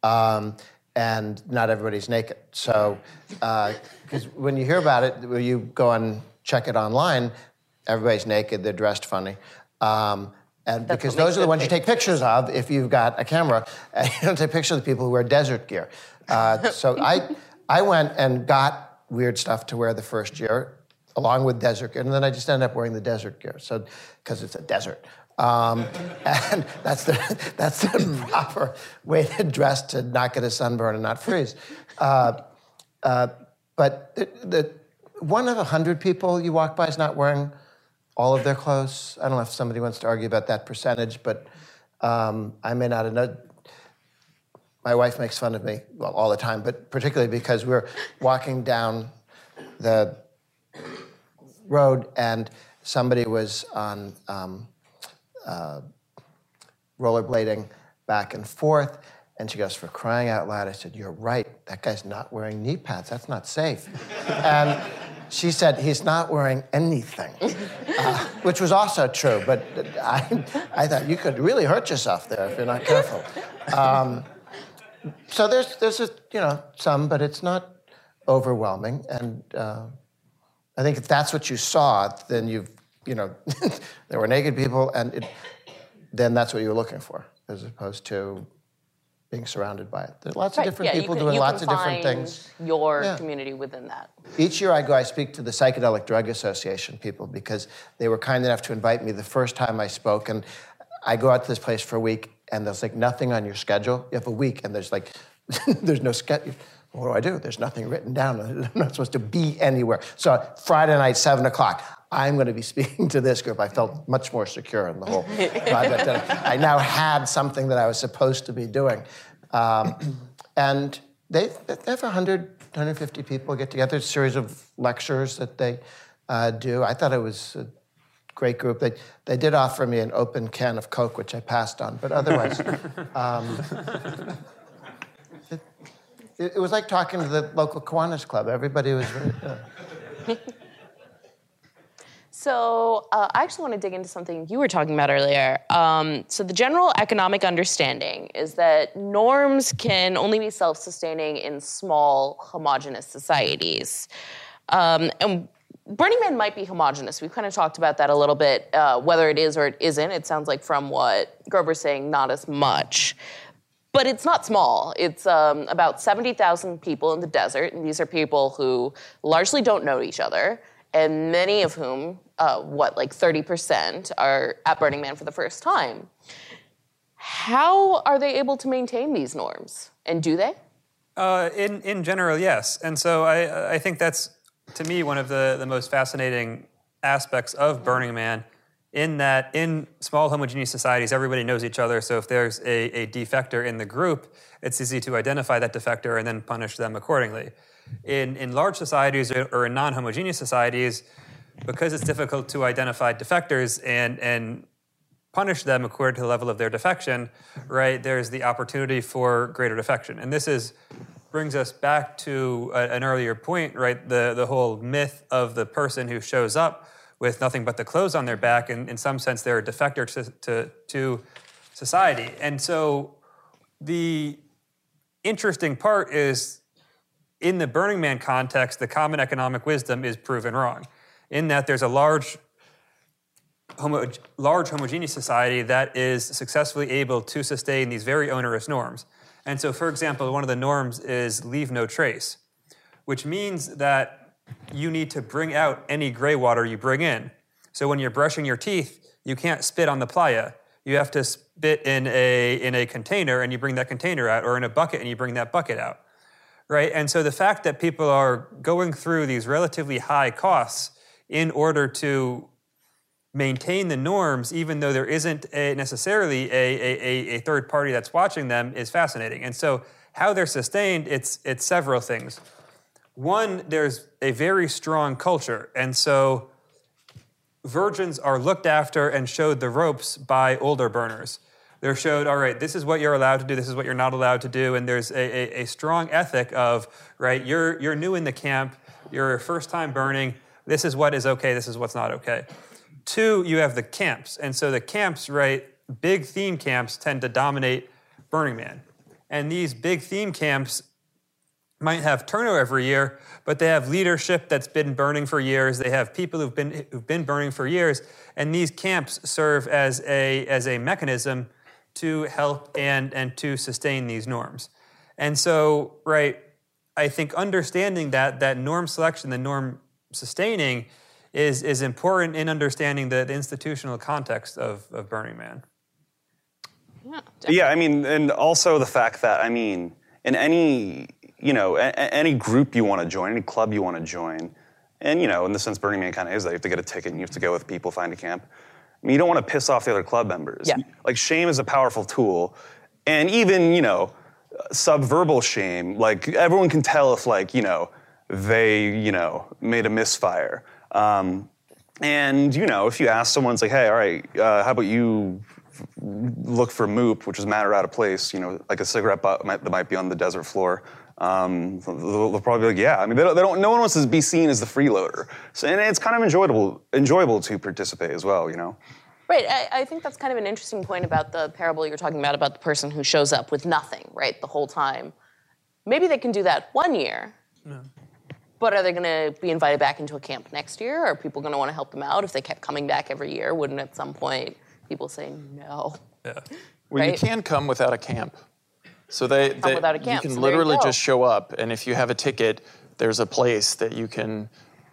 [SPEAKER 2] um, and not everybody's naked. So, because when you hear about it, you go and check it online, everybody's naked. They're dressed funny. Um, and
[SPEAKER 1] That's
[SPEAKER 2] because those are the ones you take pictures of if you've got a camera. (laughs) And you don't take pictures of the people who wear desert gear. Uh, so I, I went and got weird stuff to wear the first year, along with desert gear, and then I just ended up wearing the desert gear. So because it's a desert. Um, (laughs) and that's the, (laughs) that's the proper way to dress to not get a sunburn and not freeze. Uh, uh, but the, the, one of a hundred people you walk by is not wearing all of their clothes. I don't know if somebody wants to argue about that percentage, but um, I may not have known. My wife makes fun of me well, all the time, but particularly because we're walking down the road and somebody was on um, uh, rollerblading back and forth. And she goes, For crying out loud, I said, You're right. That guy's not wearing knee pads. That's not safe. (laughs) and she said, He's not wearing anything, uh, which was also true. But I, I thought you could really hurt yourself there if you're not careful. Um, so there's, there's a, you know, some, but it's not overwhelming. And uh, I think if that's what you saw, then you've, you know, (laughs) there were naked people, and it, then that's what you were looking for, as opposed to being surrounded by it. There's lots of different
[SPEAKER 1] yeah,
[SPEAKER 2] people
[SPEAKER 1] can-
[SPEAKER 2] doing lots of different things.
[SPEAKER 1] Your
[SPEAKER 2] Yeah.
[SPEAKER 1] community within that.
[SPEAKER 2] Each year I go, I speak to the Psychedelic Drug Association people because they were kind enough to invite me the first time I spoke. And I go out to this place for a week, and there's like nothing on your schedule. You have a week, and there's like, (laughs) there's no schedule. What do I do? There's nothing written down. (laughs) I'm not supposed to be anywhere. So Friday night, seven o'clock, I'm going to be (laughs) speaking to this group. I felt much more secure in the whole (laughs) project. I now had something that I was supposed to be doing. Um, and they, they have 100, 150 people get together, a series of lectures that they uh, do. I thought it was a great group. They, they did offer me an open can of Coke, which I passed on, but otherwise, um, it, was like talking to the local Kiwanis Club. Everybody was very. Uh, (laughs)
[SPEAKER 1] So uh, I actually want to dig into something you were talking about earlier. Um, so the general economic understanding is that norms can only be self-sustaining in small, homogenous societies. Um, and Burning Man might be homogenous. We've kind of talked about that a little bit, uh, whether it is or it isn't. It sounds like from what Grover's saying, not as much. But it's not small. It's um, about 70,000 people in the desert, and these are people who largely don't know each other, and many of whom, uh, what, like 30%, are at Burning Man for the first time. How are they able to maintain these norms? And do they?
[SPEAKER 3] Uh, in in general, yes. And so I I think that's to me one of the the most fascinating aspects of Burning Man, in that in small homogeneous societies everybody knows each other. So if there's a, a defector in the group, it's easy to identify that defector and then punish them accordingly. In in large societies or, in non-homogeneous societies, because it's difficult to identify defectors and and punish them according to the level of their defection, right? There's the opportunity for greater defection, and this is brings us back to a, an earlier point, right? The the whole myth of the person who shows up with nothing but the clothes on their back, and in some sense, they're a defector to, to, to society. And so, the interesting part is in the Burning Man context, the common economic wisdom is proven wrong, in that there's a large homo- large homogeneous society that is successfully able to sustain these very onerous norms. And so, for example, one of the norms is leave no trace, which means that you need to bring out any gray water you bring in. So when you're brushing your teeth, you can't spit on the playa. You have to spit in a, in a container and you bring that container out, or in a bucket and you bring that bucket out. right? And so the fact that people are going through these relatively high costs in order to maintain the norms, even though there isn't a, necessarily a, a, a third party that's watching them, is fascinating. And so, how they're sustained, it's, it's several things. One, there's a very strong culture. And so, virgins are looked after and showed the ropes by older burners. They're showed, all right, this is what you're allowed to do, this is what you're not allowed to do. And there's a, a, a strong ethic of, right, you're, you're new in the camp, you're first time burning, this is what is okay, this is what's not okay. Two, you have the camps. And so the camps, right, big theme camps tend to dominate Burning Man. And these big theme camps might have turnover every year, but they have leadership that's been burning for years. They have people who've been who've been burning for years, and these camps serve as a as a mechanism to help and and to sustain these norms. And so, right, I think understanding that that norm selection, the norm sustaining, is, is important in understanding the, the institutional context of, of Burning Man.
[SPEAKER 4] Yeah, yeah, I mean, and also the fact that, I mean, in any, you know, a, any group you want to join, any club you want to join, and, you know, in the sense Burning Man kind of is that you have to get a ticket and you have to go with people, find a camp. I mean, you don't want to piss off the other club members.
[SPEAKER 1] Yeah.
[SPEAKER 4] Like, shame is a powerful tool. And even, you know, subverbal shame, like, everyone can tell if, like, you know, they, you know, made a misfire. Um, and you know, if you ask someone, it's like, hey, all right, uh, how about you look for moop, which is matter out of place, you know, like a cigarette butt might, that might be on the desert floor. Um, they'll, they'll, probably be like, yeah. I mean, they don't, they don't, No one wants to be seen as the freeloader. So, and it's kind of enjoyable, enjoyable to participate as well. You know.
[SPEAKER 1] Right. I, I, think that's kind of an interesting point about the parable you're talking about about the person who shows up with nothing, right, the whole time. Maybe they can do that one year. No. But are they going to be invited back into a camp next year? Are people going to want to help them out if they kept coming back every year? Wouldn't at some point people say no?
[SPEAKER 5] Yeah. (laughs) Well, right? you can come without a camp. So they,
[SPEAKER 1] they without a camp.
[SPEAKER 5] you can
[SPEAKER 1] so
[SPEAKER 5] literally
[SPEAKER 1] you
[SPEAKER 5] just show up, and if you have a ticket, there's a place that you can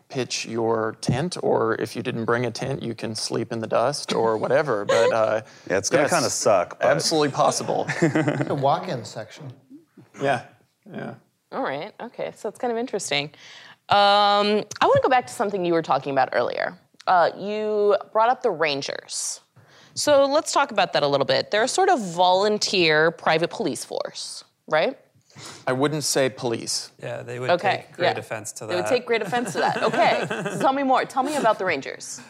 [SPEAKER 5] pitch your tent, or if you didn't bring a tent, you can sleep in the dust or whatever. But uh, (laughs)
[SPEAKER 4] yeah, it's gonna yes, kind of suck. But.
[SPEAKER 5] Absolutely possible. (laughs)
[SPEAKER 2] the walk-in section.
[SPEAKER 5] Yeah, yeah.
[SPEAKER 1] All right. Okay. So it's kind of interesting. Um, I want to go back to something you were talking about earlier. Uh, you brought up the Rangers. So let's talk about that a little bit. They're a sort of volunteer private police force, right?
[SPEAKER 5] I wouldn't say police.
[SPEAKER 3] Yeah, they would okay, take great yeah. offense to that.
[SPEAKER 1] They would take great offense to that. (laughs) Okay, so tell me more. Tell me about the Rangers.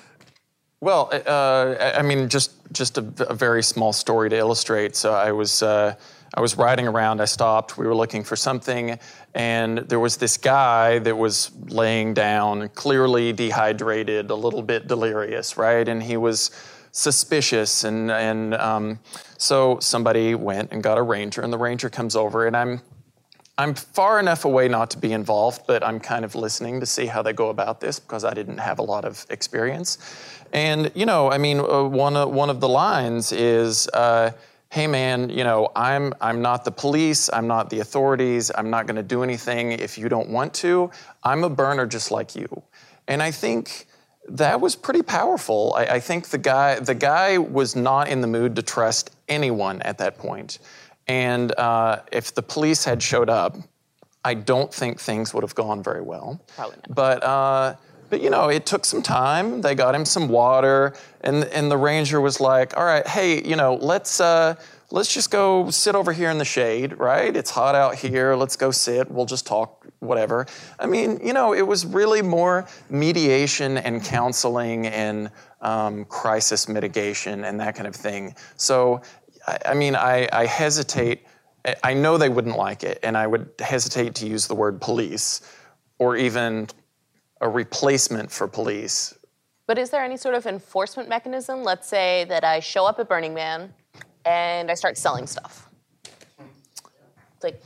[SPEAKER 5] Well, uh, I mean, just just a, a, very small story to illustrate. So I was uh, I was riding around. I stopped. We were looking for something, and there was this guy that was laying down, clearly dehydrated, a little bit delirious, right? And he was suspicious, and and um, so somebody went and got a ranger, and the ranger comes over, and I'm. I'm far enough away not to be involved, but I'm kind of listening to see how they go about this because I didn't have a lot of experience. And you know, I mean, uh, one uh, one of the lines is, uh, "Hey, man, you know, I'm I'm not the police. I'm not the authorities. I'm not going to do anything if you don't want to. I'm a burner just like you." And I think that was pretty powerful. I, I think the guy the guy was not in the mood to trust anyone at that point. And uh, if the police had showed up, I don't think things would have gone very well.
[SPEAKER 1] Probably not.
[SPEAKER 5] But uh, but you know, it took some time. They got him some water, and and the ranger was like, "All right, hey, you know, let's uh, let's just go sit over here in the shade, right? It's hot out here. Let's go sit. We'll just talk, whatever." I mean, you know, it was really more mediation and counseling and um, crisis mitigation and that kind of thing. So, I, I mean, I, I hesitate. I know they wouldn't like it, and I would hesitate to use the word police or even a replacement for police.
[SPEAKER 1] But is there any sort of enforcement mechanism? Let's say that I show up at Burning Man and I start selling stuff. It's like,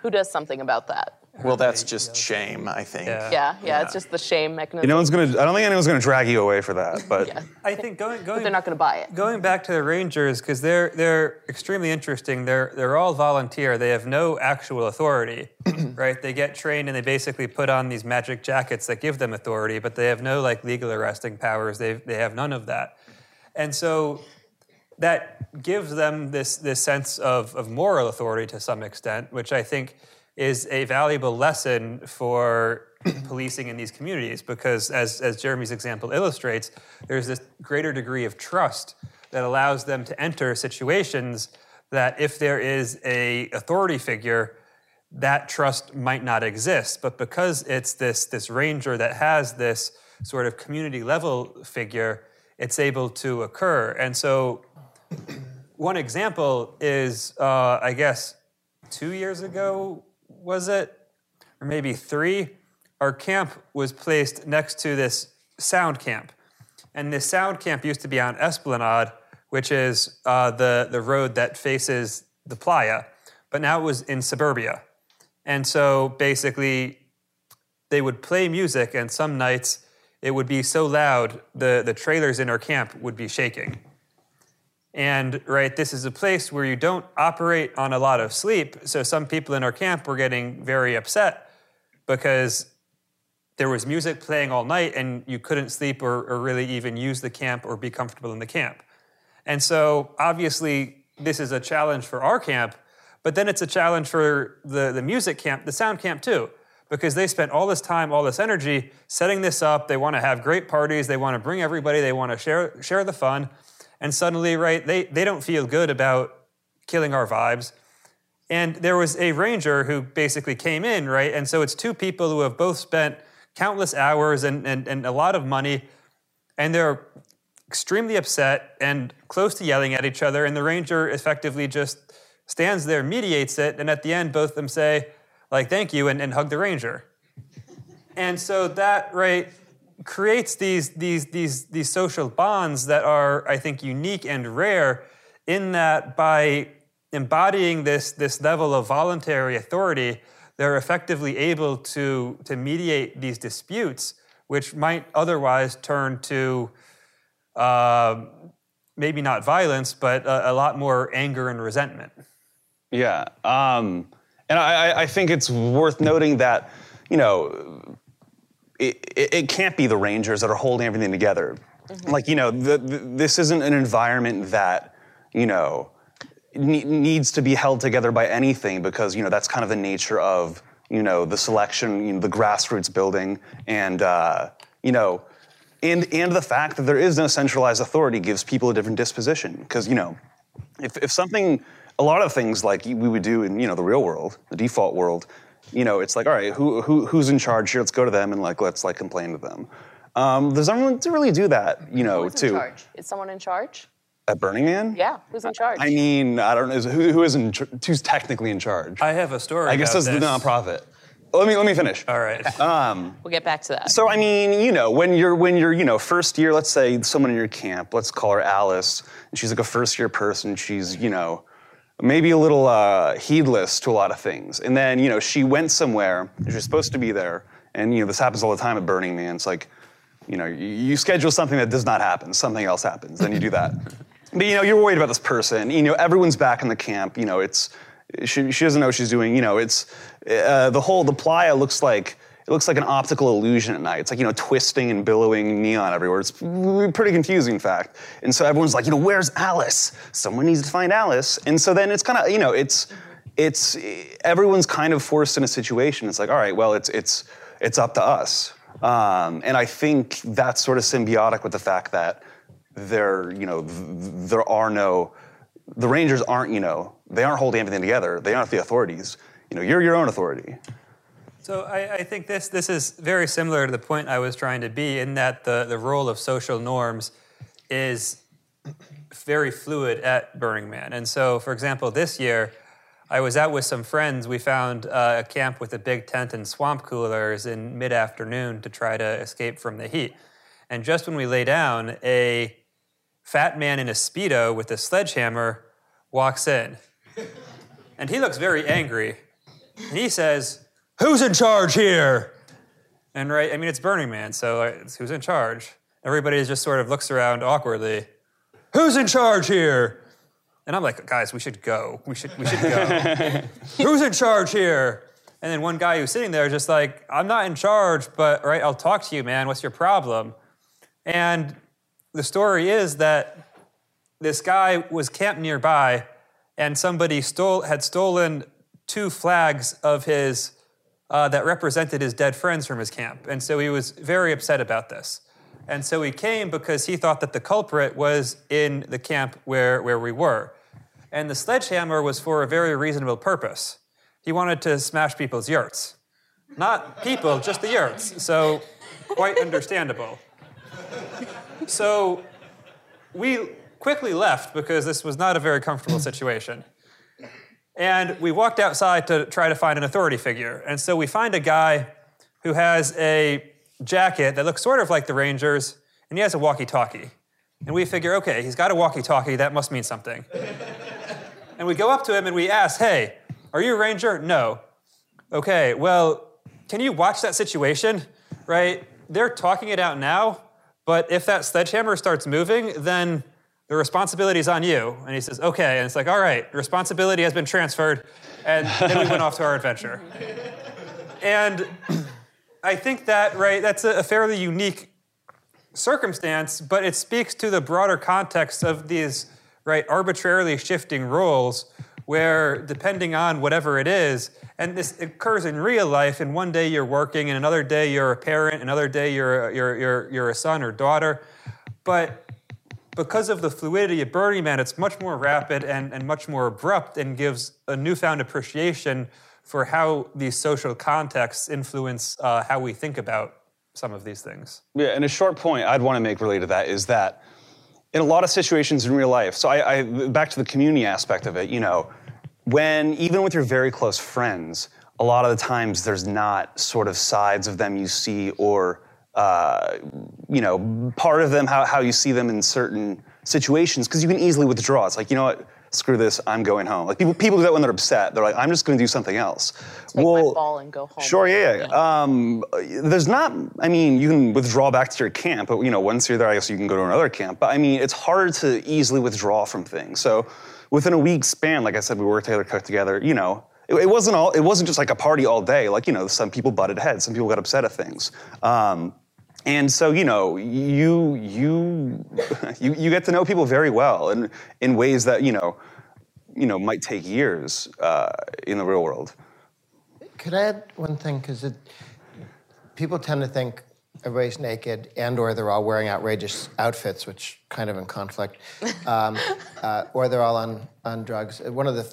[SPEAKER 1] who does something about that?
[SPEAKER 5] Well, that's just shame, I think.
[SPEAKER 1] Yeah, yeah, yeah, it's just the shame mechanism.
[SPEAKER 4] You know, one's gonna. I don't think anyone's gonna drag you away for that, but
[SPEAKER 1] yeah.
[SPEAKER 3] I think going going.
[SPEAKER 1] But they're not gonna buy it.
[SPEAKER 3] Going back to the Rangers because they're they're extremely interesting. They're they're all volunteer. They have no actual authority, (clears throat) right? They get trained and they basically put on these magic jackets that give them authority, but they have no like legal arresting powers. They they have none of that, and so that gives them this this sense of of moral authority to some extent, which I think is a valuable lesson for (clears throat) policing in these communities because, as, as Jeremy's example illustrates, there's this greater degree of trust that allows them to enter situations that if there is a authority figure, that trust might not exist. But because it's this, this ranger that has this sort of community level figure, it's able to occur. And so, one example is, uh, I guess, two years ago, was it? Or maybe three? Our camp was placed next to this sound camp. And this sound camp used to be on Esplanade, which is uh, the, the road that faces the playa, but now it was in suburbia. And so basically, they would play music, and some nights it would be so loud, the, the trailers in our camp would be shaking. And right, this is a place where you don't operate on a lot of sleep. So some people in our camp were getting very upset because there was music playing all night and you couldn't sleep or, or really even use the camp or be comfortable in the camp. And so obviously, this is a challenge for our camp, but then it's a challenge for the, the music camp, the sound camp too, because they spent all this time, all this energy setting this up. They want to have great parties, they want to bring everybody, they want to share, share the fun. And suddenly, right, they, they don't feel good about killing our vibes. And there was a ranger who basically came in, right? And so it's two people who have both spent countless hours and, and, and a lot of money, and they're extremely upset and close to yelling at each other. And the ranger effectively just stands there, mediates it, and at the end, both of them say, like, thank you, and, and hug the ranger. And so that, right, creates these, these, these, these social bonds that are, I think, unique and rare in that by embodying this, this level of voluntary authority, they're effectively able to, to mediate these disputes, which might otherwise turn to uh, maybe not violence, but a, a, lot more anger and resentment.
[SPEAKER 4] Yeah. Um, and I, I think it's worth noting that, you know, it, it, can't be the Rangers that are holding everything together. Mm-hmm. Like, you know, the, the, this isn't an environment that, you know, ne- needs to be held together by anything because, you know, that's kind of the nature of, you know, the selection, you know, the grassroots building, and, uh, you know, and, and the fact that there is no centralized authority gives people a different disposition. Because, you know, if, if something, a lot of things like we would do in, you know, the real world, the default world, you know, it's like, all right, who, who, who's in charge here? Let's go to them and like, let's like complain to them. Um, there's anyone to really do that, you know,
[SPEAKER 1] Who's
[SPEAKER 4] too.
[SPEAKER 1] in charge? Is someone in charge?
[SPEAKER 4] At Burning Man?
[SPEAKER 1] Yeah, who's in charge?
[SPEAKER 4] I mean, I don't know. Who, who is in, who's technically in charge?
[SPEAKER 3] I have a story.
[SPEAKER 4] I guess
[SPEAKER 3] it's
[SPEAKER 4] the nonprofit. Let me let me finish.
[SPEAKER 3] All right. (laughs)
[SPEAKER 4] Um,
[SPEAKER 1] we'll get back to that.
[SPEAKER 4] So I mean, you know, when you're when you're you know first year, let's say someone in your camp, let's call her Alice, and she's like a first year person. She's you know maybe a little uh, heedless to a lot of things. And then, you know, she went somewhere, she's supposed to be there, and, you know, this happens all the time at Burning Man. It's like, you know, you, you schedule something that does not happen, something else happens, then you do that. (laughs) but, you know, you're worried about this person. You know, everyone's back in the camp. You know, it's, she, she doesn't know what she's doing. You know, it's, uh, the whole, the playa looks like, it looks like an optical illusion at night. It's like, you know, twisting and billowing neon everywhere. It's pretty confusing, in fact. And so everyone's like, you know, where's Alice? Someone needs to find Alice. And so then it's kind of, you know, it's, it's, everyone's kind of forced in a situation. It's like, all right, well, it's, it's, it's up to us. Um, and I think that's sort of symbiotic with the fact that there, you know, th- there are no, the Rangers aren't, you know, they aren't holding everything together. They aren't the authorities. You know, you're your own authority.
[SPEAKER 3] So I, I, think this this is very similar to the point I was trying to be in that the, the role of social norms is very fluid at Burning Man. And so, for example, this year, I was out with some friends. We found uh, a camp with a big tent and swamp coolers in mid afternoon to try to escape from the heat. And just when we lay down, a fat man in a Speedo with a sledgehammer walks in. And he looks very angry. And he says, who's in charge here? And right, I mean, it's Burning Man, so who's in charge? Everybody just sort of looks around awkwardly. Who's in charge here? And I'm like, guys, we should go. We should, we should go. (laughs) who's in charge here? And then one guy who's sitting there just like, I'm not in charge, but right, I'll talk to you, man. What's your problem? And the story is that this guy was camped nearby, and somebody stole had stolen two flags of his uh, that represented his dead friends from his camp. And so he was very upset about this. And so he came because he thought that the culprit was in the camp where, where we were. And the sledgehammer was for a very reasonable purpose. He wanted to smash people's yurts. Not people, just the yurts. So, quite understandable. So, we quickly left because this was not a very comfortable situation. And we walked outside to try to find an authority figure. And so we find a guy who has a jacket that looks sort of like the Rangers, and he has a walkie talkie. And we figure, okay, he's got a walkie talkie, that must mean something. (laughs) and we go up to him and we ask, hey, are you a Ranger? No. Okay, well, can you watch that situation? Right? They're talking it out now, but if that sledgehammer starts moving, then the responsibility is on you. And he says, okay. And it's like, all right, responsibility has been transferred. And then we went off to our adventure. And I think that, right, that's a, fairly unique circumstance, but it speaks to the broader context of these, right, arbitrarily shifting roles where depending on whatever it is, and this occurs in real life, and one day you're working, and another day you're a parent, another day you're, you're, you're, you're a son or daughter. But because of the fluidity of Burning Man, it's much more rapid and, and much more abrupt and gives a newfound appreciation for how these social contexts influence uh, how we think about some of these things.
[SPEAKER 4] Yeah, and a short point I'd want to make related to that is that in a lot of situations in real life, so I, I back to the community aspect of it, you know, when even with your very close friends, a lot of the times there's not sort of sides of them you see or uh, you know, part of them, how, how you see them in certain situations, because you can easily withdraw. It's like, you know what, screw this, I'm going home. Like people, people do that when they're upset. They're like, I'm just going to do something else.
[SPEAKER 1] Take well, my ball and go home.
[SPEAKER 4] Sure, yeah. yeah. Um, there's not. I mean, you can withdraw back to your camp, but you know, once you're there, I guess you can go to another camp. But I mean, it's hard to easily withdraw from things. So within a week span, like I said, we worked together, cooked together. You know, it, it wasn't all. It wasn't just like a party all day. Like you know, some people butted heads, some people got upset at things. Um, and so you know you you (laughs) you you get to know people very well and in ways that you know you know might take years uh, in the real world.
[SPEAKER 2] Could i add one thing? Because people tend to think everybody's naked and or they're all wearing outrageous outfits which kind of in conflict um, (laughs) uh, or they're all on, on drugs. One of the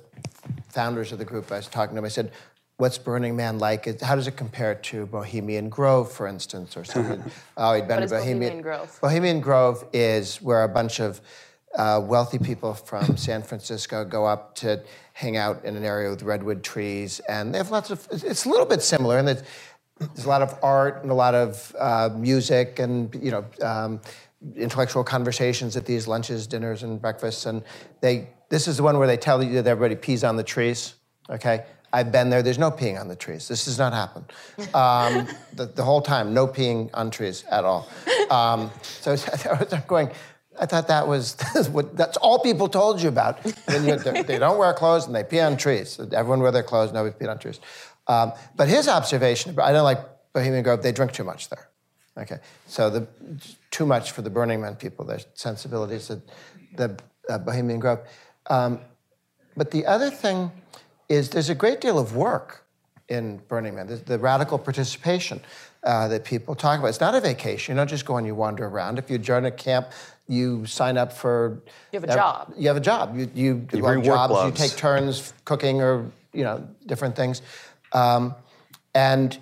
[SPEAKER 2] founders of the group i was talking to him i said what's Burning Man like? How does it compare to Bohemian Grove, for instance, or something? (laughs)
[SPEAKER 1] oh, he'd been to Bohemian, Bohemian Grove.
[SPEAKER 2] Bohemian Grove is where a bunch of uh, wealthy people from (laughs) San Francisco go up to hang out in an area with redwood trees, and they have lots of. It's a little bit similar, and there's, there's a lot of art and a lot of uh, music, and you know. Um, intellectual conversations at these lunches, dinners, and breakfasts, and they. This is the one where they tell you that everybody pees on the trees. Okay, I've been there. There's no peeing on the trees. This does not happen. Um, (laughs) the, the, whole time, no peeing on trees at all. Um, so (laughs) I'm going. I thought that was (laughs) that's all people told you about. You, they don't wear clothes and they pee on trees. Everyone wear their clothes. Nobody pee on trees. Um, but his observation, I don't like Bohemian Grove. They drink too much there. Okay, so the too much for the Burning Man people. Their sensibilities at the uh, Bohemian Grove. Um, but the other thing is there's a great deal of work in Burning Man, the, the radical participation uh, that people talk about. It's not a vacation. You don't just go and you wander around. If you join a camp, you sign up for.
[SPEAKER 1] You have a uh, job.
[SPEAKER 2] You have a job. You, you,
[SPEAKER 4] you run jobs. Gloves.
[SPEAKER 2] You take turns cooking or you know different things, um, and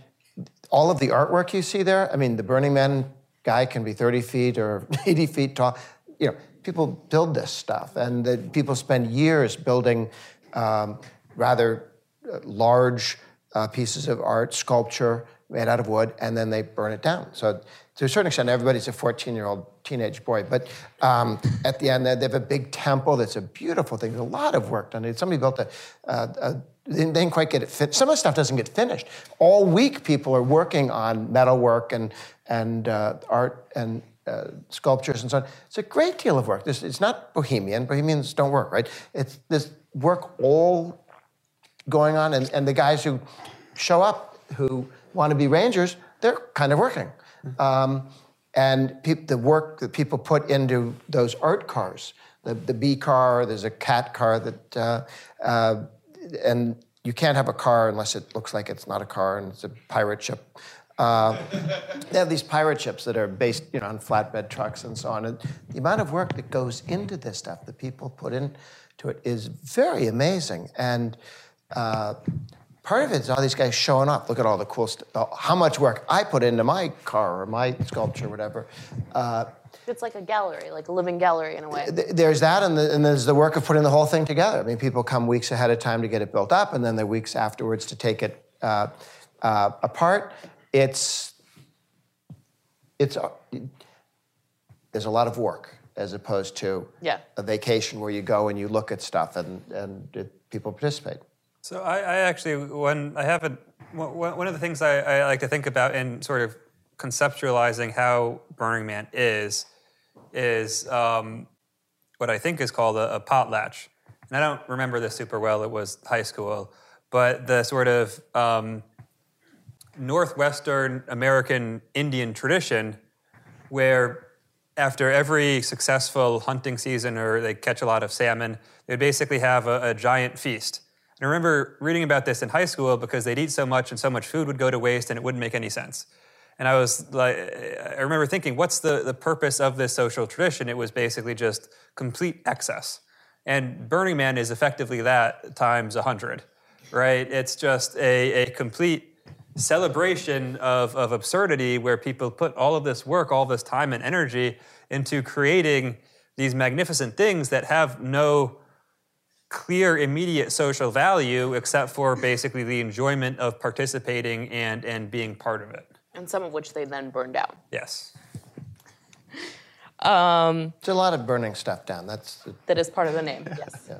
[SPEAKER 2] all of the artwork you see there. I mean, the Burning Man guy can be 30 feet or (laughs) 80 feet tall. You know, people build this stuff, and the, people spend years building. Um, rather uh, large uh, pieces of art, sculpture made out of wood, and then they burn it down. So to a certain extent, everybody's a 14-year-old teenage boy. But um, at the end, they have a big temple that's a beautiful thing. There's a lot of work done. Somebody built a, a, a they didn't quite get it fit. Some of the stuff doesn't get finished. All week, people are working on metalwork and and uh, art and uh, sculptures and so on. It's a great deal of work. This, it's not bohemian. Bohemians don't work, right? It's this work all going on, and, and the guys who show up who want to be rangers, they're kind of working. Um, and pe- the work that people put into those art cars, the, the bee car, there's a cat car that, uh, uh, and you can't have a car unless it looks like it's not a car and it's a pirate ship. Uh, they have these pirate ships that are based, you know, on flatbed trucks and so on. And the amount of work that goes into this stuff that people put into it is very amazing. And uh, part of it is all these guys showing up. Look at all the cool stuff. How much work I put into my car or my sculpture, or whatever. Uh,
[SPEAKER 1] It's like a gallery, like a living gallery in a way.
[SPEAKER 2] th- there's that, and, the, and there's the work of putting the whole thing together. I mean, people come weeks ahead of time to get it built up, and then the weeks afterwards to take it uh, uh, apart. It's it's uh, there's a lot of work as opposed to
[SPEAKER 1] Yeah.
[SPEAKER 2] a vacation where you go and you look at stuff and and it, people participate.
[SPEAKER 3] So I, I actually, when I have a, one of the things I, I like to think about in sort of conceptualizing how Burning Man is, is um, what I think is called a, a potlatch. And I don't remember this super well. It was high school, but the sort of um, northwestern American Indian tradition, where after every successful hunting season or they catch a lot of salmon, they basically have a, a giant feast. And I remember reading about this in high school because they'd eat so much and so much food would go to waste and it wouldn't make any sense. And I was like, I remember thinking, what's the, the purpose of this social tradition? It was basically just complete excess. And Burning Man is effectively that times 100, right? It's just a, a complete celebration of, of absurdity where people put all of this work, all this time and energy into creating these magnificent things that have no clear immediate social value except for basically the enjoyment of participating and, and being part of it.
[SPEAKER 1] and some of which they then burned down.
[SPEAKER 3] Yes.
[SPEAKER 2] There's a lot of burning stuff down. That's the,
[SPEAKER 1] That is part of the name, yes.
[SPEAKER 2] yeah.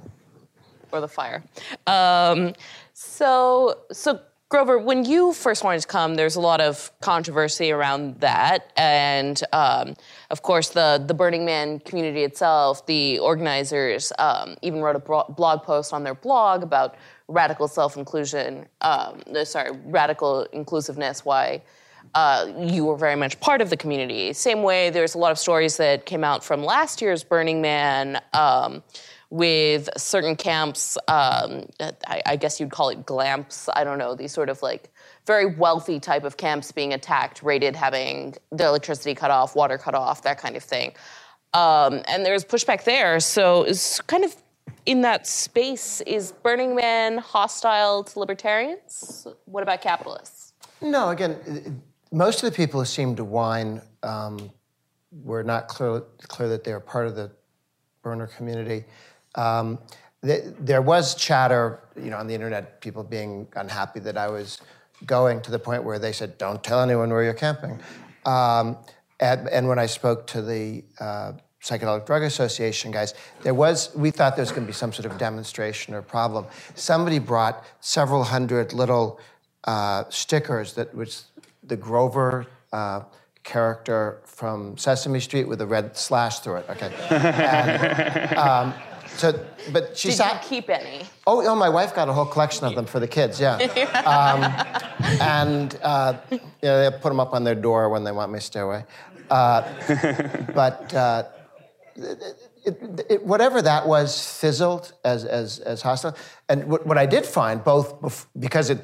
[SPEAKER 1] Or the fire. Um, so, so Grover, when you first wanted to come, there's a lot of controversy around that, and um, of course, the the Burning Man community itself, the organizers, um, even wrote a blog post on their blog about radical self-inclusion. Um, no, sorry, radical inclusiveness. Why? uh, you were very much part of the community. Same way, there's a lot of stories that came out from last year's Burning Man um, with certain camps. Um, I, I guess you'd call it glamps. I don't know these sort of like very wealthy type of camps being attacked, raided, having the electricity cut off, water cut off, that kind of thing. Um, and there's pushback there. So it's kind of in that space. Is Burning Man hostile to libertarians? What about capitalists?
[SPEAKER 2] No, again, most of the people who seem to whine um, were not clear, clear that they were part of the burner community. Um, th- there was chatter, you know, on the internet, people being unhappy that I was going to the point where they said, "Don't tell anyone where you're camping." Um, and, and when I spoke to the uh, Psychedelic Drug Association guys, there was we thought there was going to be some sort of demonstration or problem. Somebody brought several hundred little uh, stickers that was the Grover uh, character from Sesame Street with a red slash through it. Okay. And, um, so, but she
[SPEAKER 1] Did
[SPEAKER 2] sat.
[SPEAKER 1] you keep any?
[SPEAKER 2] Oh, oh, my wife got a whole collection of them for the kids, yeah. (laughs) um, and uh, you know, they put them up on their door when they want me to stay away. Uh, (laughs) but uh, it, it, whatever that was fizzled as, as, as hostile. And what, what I did find, both bef- because it,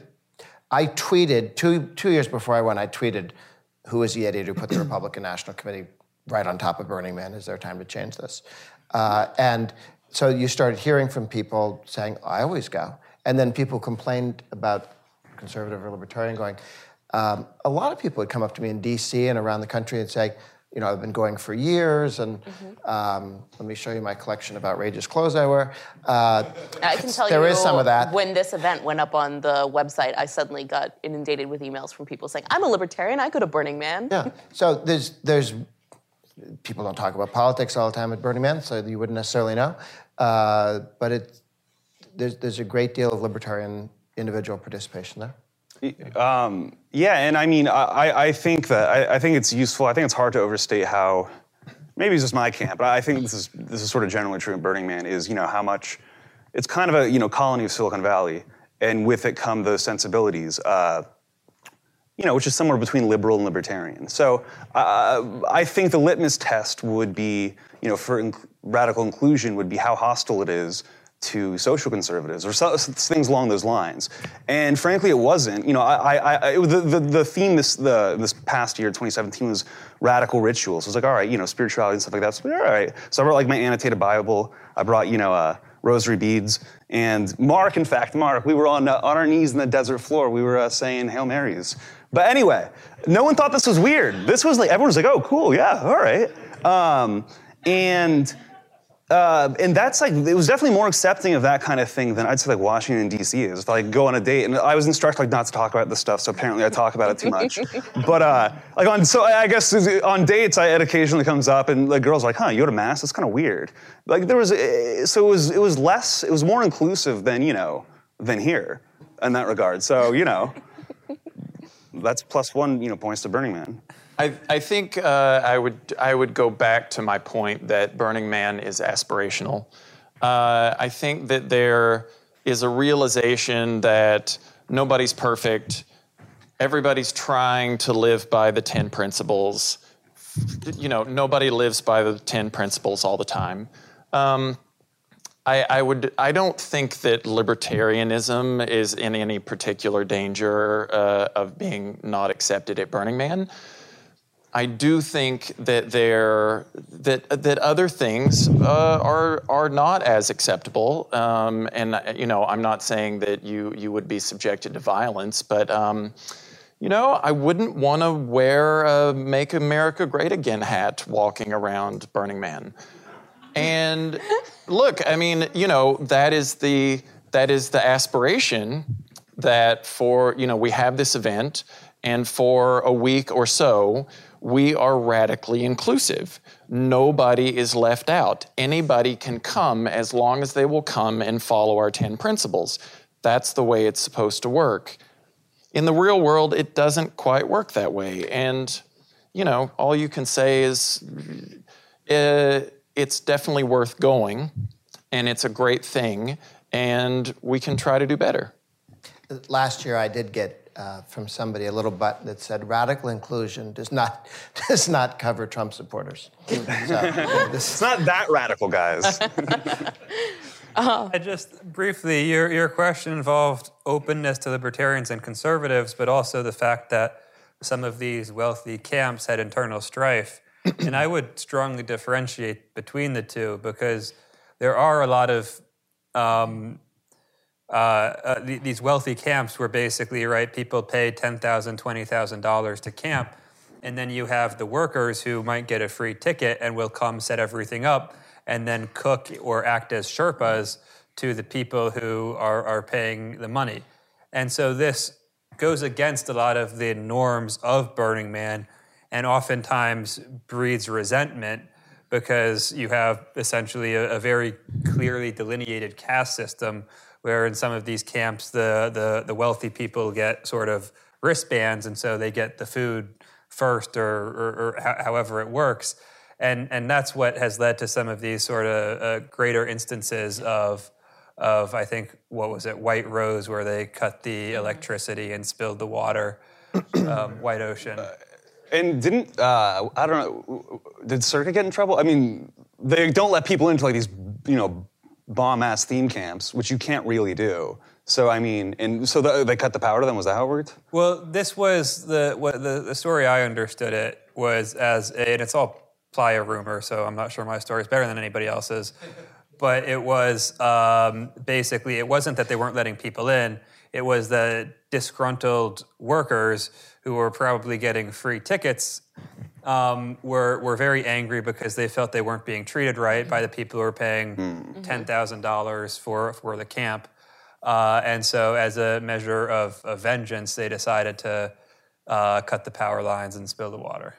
[SPEAKER 2] I tweeted, two, two years before I went, I tweeted, who is the idiot who put the (clears throat) Republican National Committee right on top of Burning Man? Is there time to change this? Uh, and so you started hearing from people saying, I always go. And then people complained about conservative or libertarian going. Um, a lot of people would come up to me in DC and around the country and say, you know, I've been going for years, and um, let me show you my collection of outrageous clothes I wear. Uh,
[SPEAKER 1] I can tell
[SPEAKER 2] there
[SPEAKER 1] you
[SPEAKER 2] is some of that.
[SPEAKER 1] When this event went up on the website, I suddenly got inundated with emails from people saying, "I'm a libertarian. I go to Burning Man."
[SPEAKER 2] Yeah. So there's there's people don't talk about politics all the time at Burning Man, so you wouldn't necessarily know. Uh, but it there's there's a great deal of libertarian individual participation there.
[SPEAKER 4] Um, yeah, and I mean, I, I think that I, I think it's useful. I think it's hard to overstate how maybe it's just my camp, but I think this is this is sort of generally true in Burning Man. Is you know how much it's kind of a you know colony of Silicon Valley, and with it come those sensibilities. Uh, you know, which is somewhere between liberal and libertarian. So uh, I think the litmus test would be, you know, for inc- radical inclusion would be how hostile it is to social conservatives or so, things along those lines. And frankly, it wasn't. You know, I, I, I the, the, the theme this the this past year, 2017, was radical rituals. It was like, all right, you know, spirituality and stuff like that. So all right. So I brought like my annotated Bible. I brought you know uh, rosary beads. And Mark, in fact, Mark, we were on uh, on our knees in the desert floor. We were uh, saying Hail Marys. But anyway, no one thought this was weird. This was like everyone was like, oh, cool, yeah, all right. Um, and uh, and that's like it was definitely more accepting of that kind of thing than I'd say like Washington D.C. is. If I like go on a date, and I was instructed like not to talk about this stuff, so apparently I talk about it too much. (laughs) but uh, like on so I guess on dates, I, it occasionally comes up, and the girls are like, "Huh, you go to mass? That's kind of weird." Like there was eh, so it was it was less it was more inclusive than you know than here in that regard. So you know that's plus one you know points to Burning Man.
[SPEAKER 5] I, I think uh, I would I would go back to my point that Burning Man is aspirational. Uh, I think that there is a realization that nobody's perfect. Everybody's trying to live by the ten principles. You know, nobody lives by the ten principles all the time. Um, I, I, would. I don't think that libertarianism is in any particular danger uh, of being not accepted at Burning Man. I do think that there that that other things uh, are are not as acceptable, um, and you know I'm not saying that you you would be subjected to violence, but um, you know I wouldn't want to wear a "Make America Great Again" hat walking around Burning Man. And look, I mean, you know that is the that is the aspiration that for you know we have this event, and for a week or so we are radically inclusive. Nobody is left out. Anybody can come as long as they will come and follow our 10 principles. That's the way it's supposed to work. In the real world, it doesn't quite work that way. And, you know, all you can say is uh, it's definitely worth going and it's a great thing and we can try to do better.
[SPEAKER 2] Last year, I did get uh, from somebody a little button that said radical inclusion does not (laughs) does not cover Trump supporters. So, (laughs)
[SPEAKER 4] this, it's not that radical, guys. (laughs)
[SPEAKER 3] uh, just briefly, your, your question involved openness to libertarians and conservatives, but also the fact that some of these wealthy camps had internal strife. And I would strongly differentiate between the two because there are a lot of um, uh, uh, these wealthy camps where basically, right, people pay $10,000, $20,000 to camp, and then you have the workers who might get a free ticket and will come set everything up and then cook or act as Sherpas to the people who are, are paying the money. And so this goes against a lot of the norms of Burning Man and oftentimes breeds resentment because you have essentially a, a very clearly delineated caste system where in some of these camps the, the, the wealthy people get sort of wristbands and so they get the food first or, or, or however it works. And and that's what has led to some of these sort of uh, greater instances of of I think what was it White Rose where they cut the electricity and spilled the water um, White Ocean. Uh,
[SPEAKER 4] and didn't uh, I don't know did Circa get in trouble I mean they don't let people into like these you know bomb ass theme camps, which you can't really do. So I mean, and so the, they cut the power to them. Was that how it worked?
[SPEAKER 3] Well, this was the what the, the story I understood it was as a, and it's all playa rumor, so I'm not sure my story is better than anybody else's. (laughs) but it was um, basically it wasn't that they weren't letting people in. It was the disgruntled workers who were probably getting free tickets um, were were very angry because they felt they weren't being treated right by the people who were paying mm-hmm. ten thousand dollars for for the camp, uh, and so as a measure of, of vengeance, they decided to uh, cut the power lines and spill the water.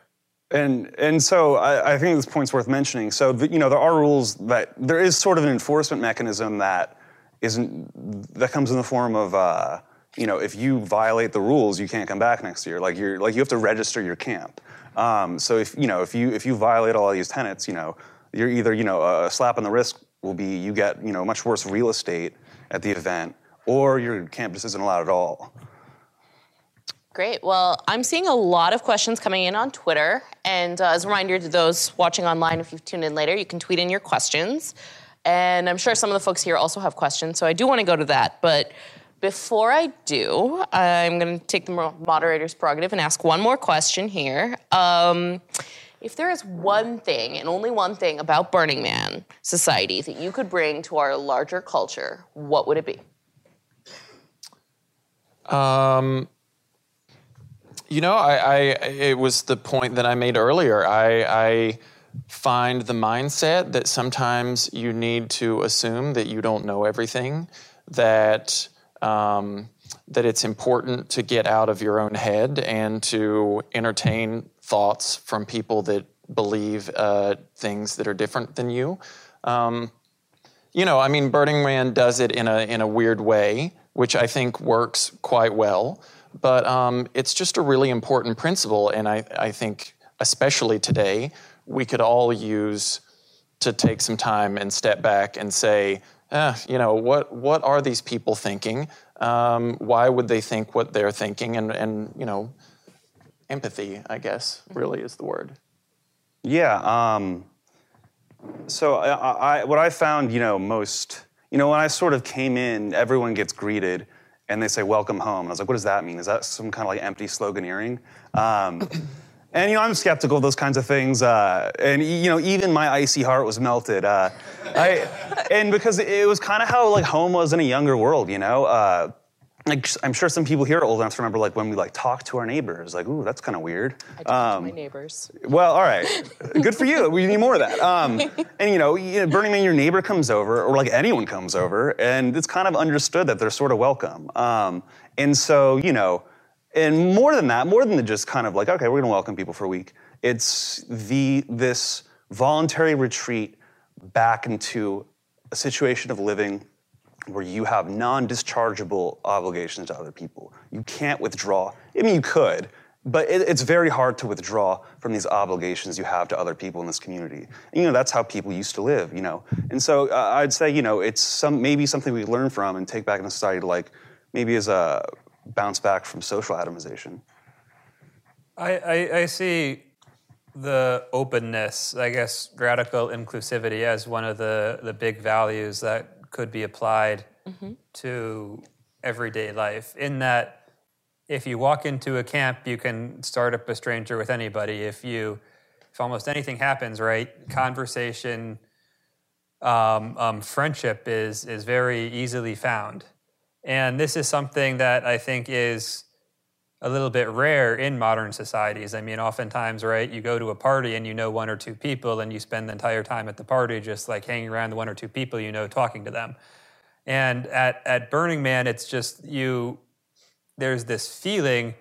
[SPEAKER 4] And and so I, I think this point's worth mentioning. So the, you know there are rules that there is sort of an enforcement mechanism that isn't that comes in the form of. Uh, you know, if you violate the rules, you can't come back next year. Like you're like you have to register your camp. Um, so if you know if you if you violate all these tenets, you know you're either you know a slap on the wrist will be you get you know much worse real estate at the event, or your campus isn't allowed at all.
[SPEAKER 1] Great. Well, I'm seeing a lot of questions coming in on Twitter. And uh, as a reminder to those watching online, if you've tuned in later, you can tweet in your questions. And I'm sure some of the folks here also have questions, so I do want to go to that. But before I do, I'm going to take the moderator's prerogative and ask one more question here. Um, if there is one thing and only one thing about Burning Man society that you could bring to our larger culture, what would it be?
[SPEAKER 5] Um, you know, I, I, it was the point that I made earlier. I, I find the mindset that sometimes you need to assume that you don't know everything, that um, that it's important to get out of your own head and to entertain thoughts from people that believe uh, things that are different than you. Um, you know, I mean, Burning Man does it in a in a weird way, which I think works quite well. But um, it's just a really important principle, and I, I think especially today we could all use to take some time and step back and say, eh, you know, what what are these people thinking? Um, why would they think what they're thinking? And and you know, empathy, I guess, really is the word.
[SPEAKER 4] Yeah. Um, so I, I, what I found, you know, most, you know, when I sort of came in, everyone gets greeted and they say "Welcome home." And I was like, "What does that mean? Is that some kind of like empty sloganeering?" Um, and you know, I'm skeptical of those kinds of things. Uh, and you know, even my icy heart was melted. Uh, I, and because it was kind of how like home was in a younger world, you know. Uh, like I'm sure some people here are old enough to remember like when we like talk to our neighbors. Like, ooh, that's kind of weird.
[SPEAKER 1] I talk um, to my neighbors.
[SPEAKER 4] Well, all right, good for you. We need more of that. Um, and you know, you know, Burning Man, your neighbor comes over, or like anyone comes over, and it's kind of understood that they're sort of welcome. Um, and so, you know and more than that, more than the just kind of like, okay, we're to welcome people for a week. It's the this voluntary retreat back into a situation of living where you have non-dischargeable obligations to other people. You can't withdraw. I mean, you could, but it, it's very hard to withdraw from these obligations you have to other people in this community. And, you know, that's how people used to live. You know, and so uh, I'd say, you know, it's some maybe something we learn from and take back in society, like maybe as a bounce back from social atomization?
[SPEAKER 3] I, I, I see the openness, I guess, radical inclusivity as one of the, the big values that could be applied mm-hmm. to everyday life. In that, if you walk into a camp, you can start up a stranger with anybody. If you, if almost anything happens, right, conversation, um, um, friendship is is very easily found. And this is something that I think is a little bit rare in modern societies. I mean, oftentimes, right, you go to a party and you know one or two people and you spend the entire time at the party just like hanging around the one or two people you know, talking to them. And at, at Burning Man, it's just you, there's this feeling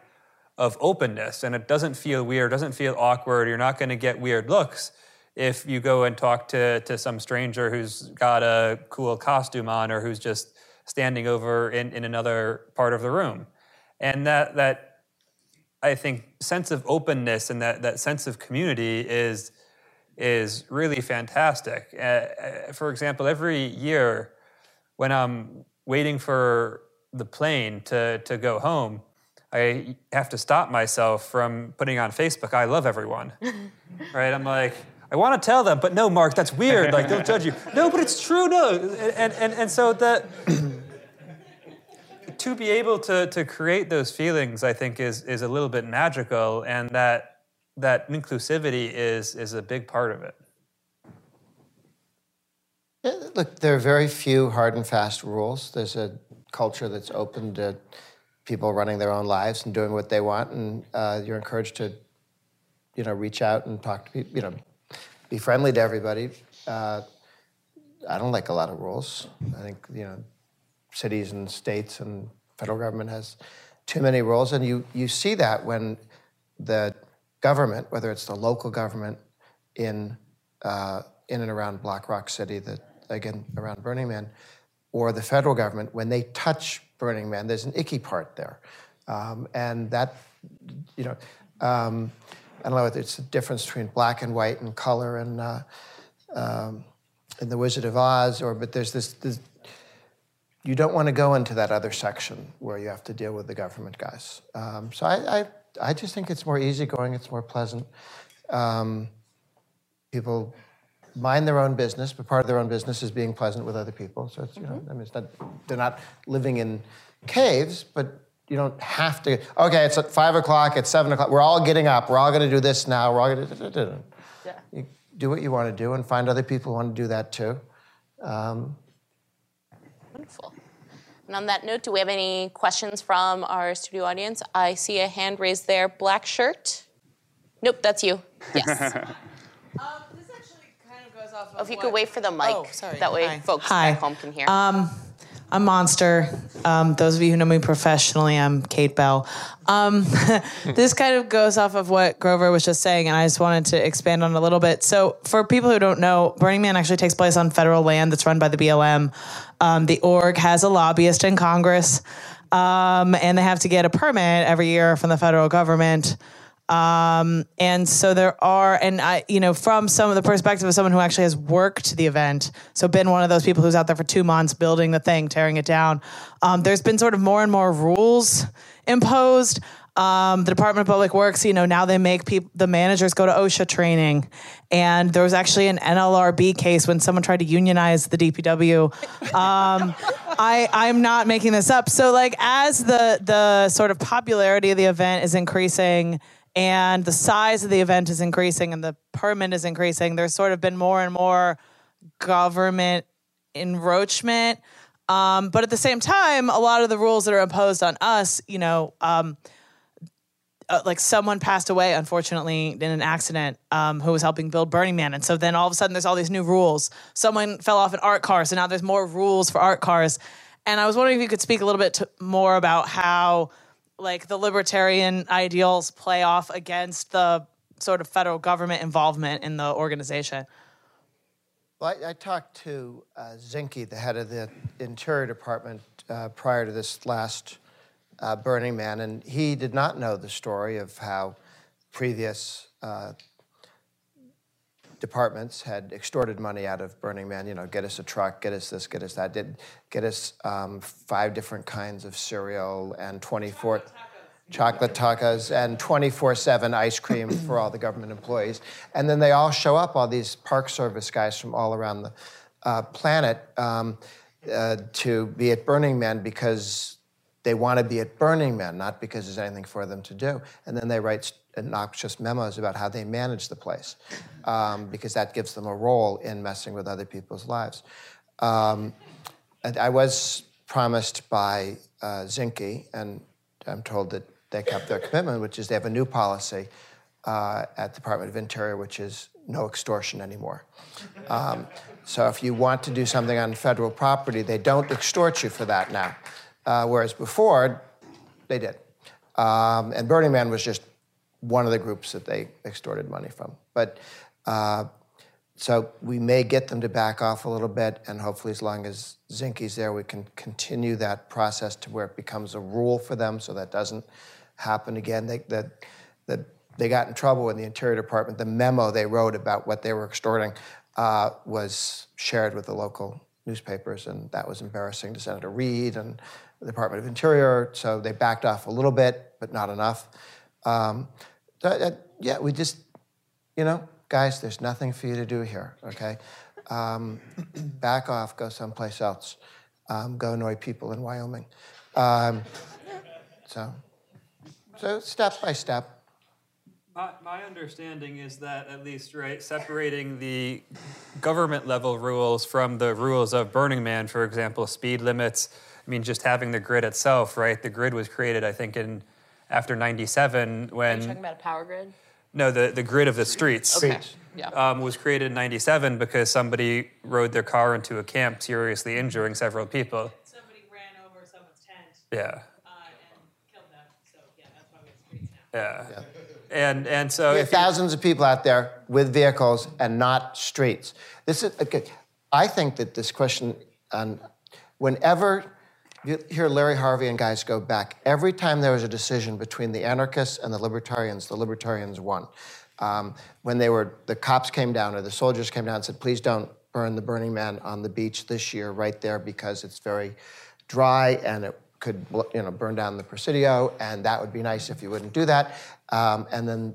[SPEAKER 3] of openness and it doesn't feel weird, doesn't feel awkward. You're not going to get weird looks if you go and talk to, to some stranger who's got a cool costume on or who's just standing over in, in another part of the room. And that, that I think, sense of openness and that, that sense of community is, is really fantastic. Uh, uh, for example, every year when I'm waiting for the plane to, to go home, I have to stop myself from putting on Facebook, I love everyone. (laughs) right? I'm like, I want to tell them, but no, Mark, that's weird. Like, they'll judge you. (laughs) No, but it's true. No, and and and so that (clears throat) to be able to to create those feelings, I think, is is a little bit magical, and that that inclusivity is is a big part of it.
[SPEAKER 2] Look, there are very few hard and fast rules. There's a culture that's open to people running their own lives and doing what they want, and uh, you're encouraged to, you know, reach out and talk to people. You know, be friendly to everybody. Uh, I don't like a lot of rules. I think you know, cities and states and federal government has too many rules, and you you see that when the government, whether it's the local government in uh, in and around Black Rock City, that again around Burning Man, or the federal government, when they touch Burning Man, there's an icky part there, um, and that you know. Um, I don't know it's the difference between black and white and color and uh, um, in the Wizard of Oz, or but there's this, this, you don't want to go into that other section where you have to deal with the government guys. Um, so I, I, I just think it's more easygoing, it's more pleasant. Um, people mind their own business, but part of their own business is being pleasant with other people. So it's, you know, I mean, it's not, they're not living in caves, but you don't have to. Okay, it's at five o'clock. It's seven o'clock. We're all getting up. We're all going to do this now. We're all going to.
[SPEAKER 1] Yeah.
[SPEAKER 2] You do what you want to do, and find other people who want to do that too. Um,
[SPEAKER 1] Wonderful. And on that note, do we have any questions from our studio audience? I see a hand raised there. Black shirt. Nope, that's you. Yes. (laughs)
[SPEAKER 6] Um, this actually kind of goes off of
[SPEAKER 1] if you
[SPEAKER 6] what-
[SPEAKER 1] could wait for the mic,
[SPEAKER 6] Oh, sorry.
[SPEAKER 1] that way
[SPEAKER 6] Hi.
[SPEAKER 1] folks
[SPEAKER 6] Hi.
[SPEAKER 1] back home can hear.
[SPEAKER 6] Um, I'm Monster. Um, those of you who know me professionally, I'm Kate Bell. Um, (laughs) this kind of goes off of what Grover was just saying, and I just wanted to expand on it a little bit. So, for people who don't know, Burning Man actually takes place on federal land that's run by the BLM. Um, the org has a lobbyist in Congress, um, and they have to get a permit every year from the federal government. Um, and so there are, and I, you know, from some of the perspective of someone who actually has worked the event, so been one of those people who's out there for two months building the thing, tearing it down. Um, there's been sort of more and more rules imposed. Um, the Department of Public Works, you know, now they make people, the managers go to OSHA training. And there was actually an NLRB case when someone tried to unionize the DPW. Um, (laughs) I, I'm not making this up. So, like, as the the sort of popularity of the event is increasing, and the size of the event is increasing, and the permit is increasing, there's sort of been more and more government encroachment. Um, but at the same time, a lot of the rules that are imposed on us, you know, um, uh, like someone passed away unfortunately in an accident um, who was helping build burning man. And so then all of a sudden there's all these new rules. Someone fell off an art car so now there's more rules for art cars. And i was wondering if you could speak a little bit more about how like the libertarian ideals play off against the sort of federal government involvement in the organization?
[SPEAKER 2] Well, I, I talked to uh, Zinke, the head of the Interior Department, uh, prior to this last uh, Burning Man, and he did not know the story of how previous uh, departments had extorted money out of Burning Man. You know, get us a truck, get us this, get us that. Did get us um, five different kinds of cereal and 24 chocolate tacos and 24/7 ice cream for all the government employees. And then they all show up, all these Park Service guys from all around the uh, planet, um, uh, to be at Burning Man because they want to be at Burning Man, not because there's anything for them to do. And then they write obnoxious memos about how they manage the place, um, because that gives them a role in messing with other people's lives. Um, I was promised by uh, Zinke, and I'm told that they kept their commitment, which is they have a new policy uh, at the Department of Interior, which is no extortion anymore. Um, so if you want to do something on federal property, they don't extort you for that now, uh, whereas before they did. Um, and Burning Man was just one of the groups that they extorted money from. But uh, so we may get them to back off a little bit, and hopefully, as long as Zinke's there, we can continue that process to where it becomes a rule for them, so that doesn't happen again. They, that, that they got in trouble in the Interior Department. The memo they wrote about what they were extorting uh, was shared with the local newspapers, and that was embarrassing to Senator Reid and the Department of Interior. So they backed off a little bit, but not enough. Um, uh, yeah, we just, you know, guys, there's nothing for you to do here, okay? Um, back off, go someplace else. Um, go annoy people in Wyoming. Um, so, so step by step.
[SPEAKER 3] My, my understanding is that at least right, separating the government level rules from the rules of Burning Man, for example, speed limits. I mean, just having the grid itself, right? The grid was created, I think, in after '97 when you're
[SPEAKER 1] Talking about a power grid?
[SPEAKER 3] no, the, the grid of the streets
[SPEAKER 1] Okay. Yeah.
[SPEAKER 3] um, was created in '97 because somebody rode their car into a camp, seriously injuring several people.
[SPEAKER 6] somebody ran over someone's tent
[SPEAKER 3] Yeah,
[SPEAKER 6] and killed them so yeah that's why we have streets now
[SPEAKER 3] yeah, and and so
[SPEAKER 2] We have
[SPEAKER 3] if you-
[SPEAKER 2] thousands of people out there with vehicles and not streets. This is okay. I think that this question, on whenever you hear Larry Harvey and guys go back, every time there was a decision between the anarchists and the libertarians, the libertarians won. Um, when they were, the cops came down or the soldiers came down and said, please don't burn the Burning Man on the beach this year, right there, because it's very dry and it could, you know, burn down the Presidio, and that would be nice if you wouldn't do that. Um, and then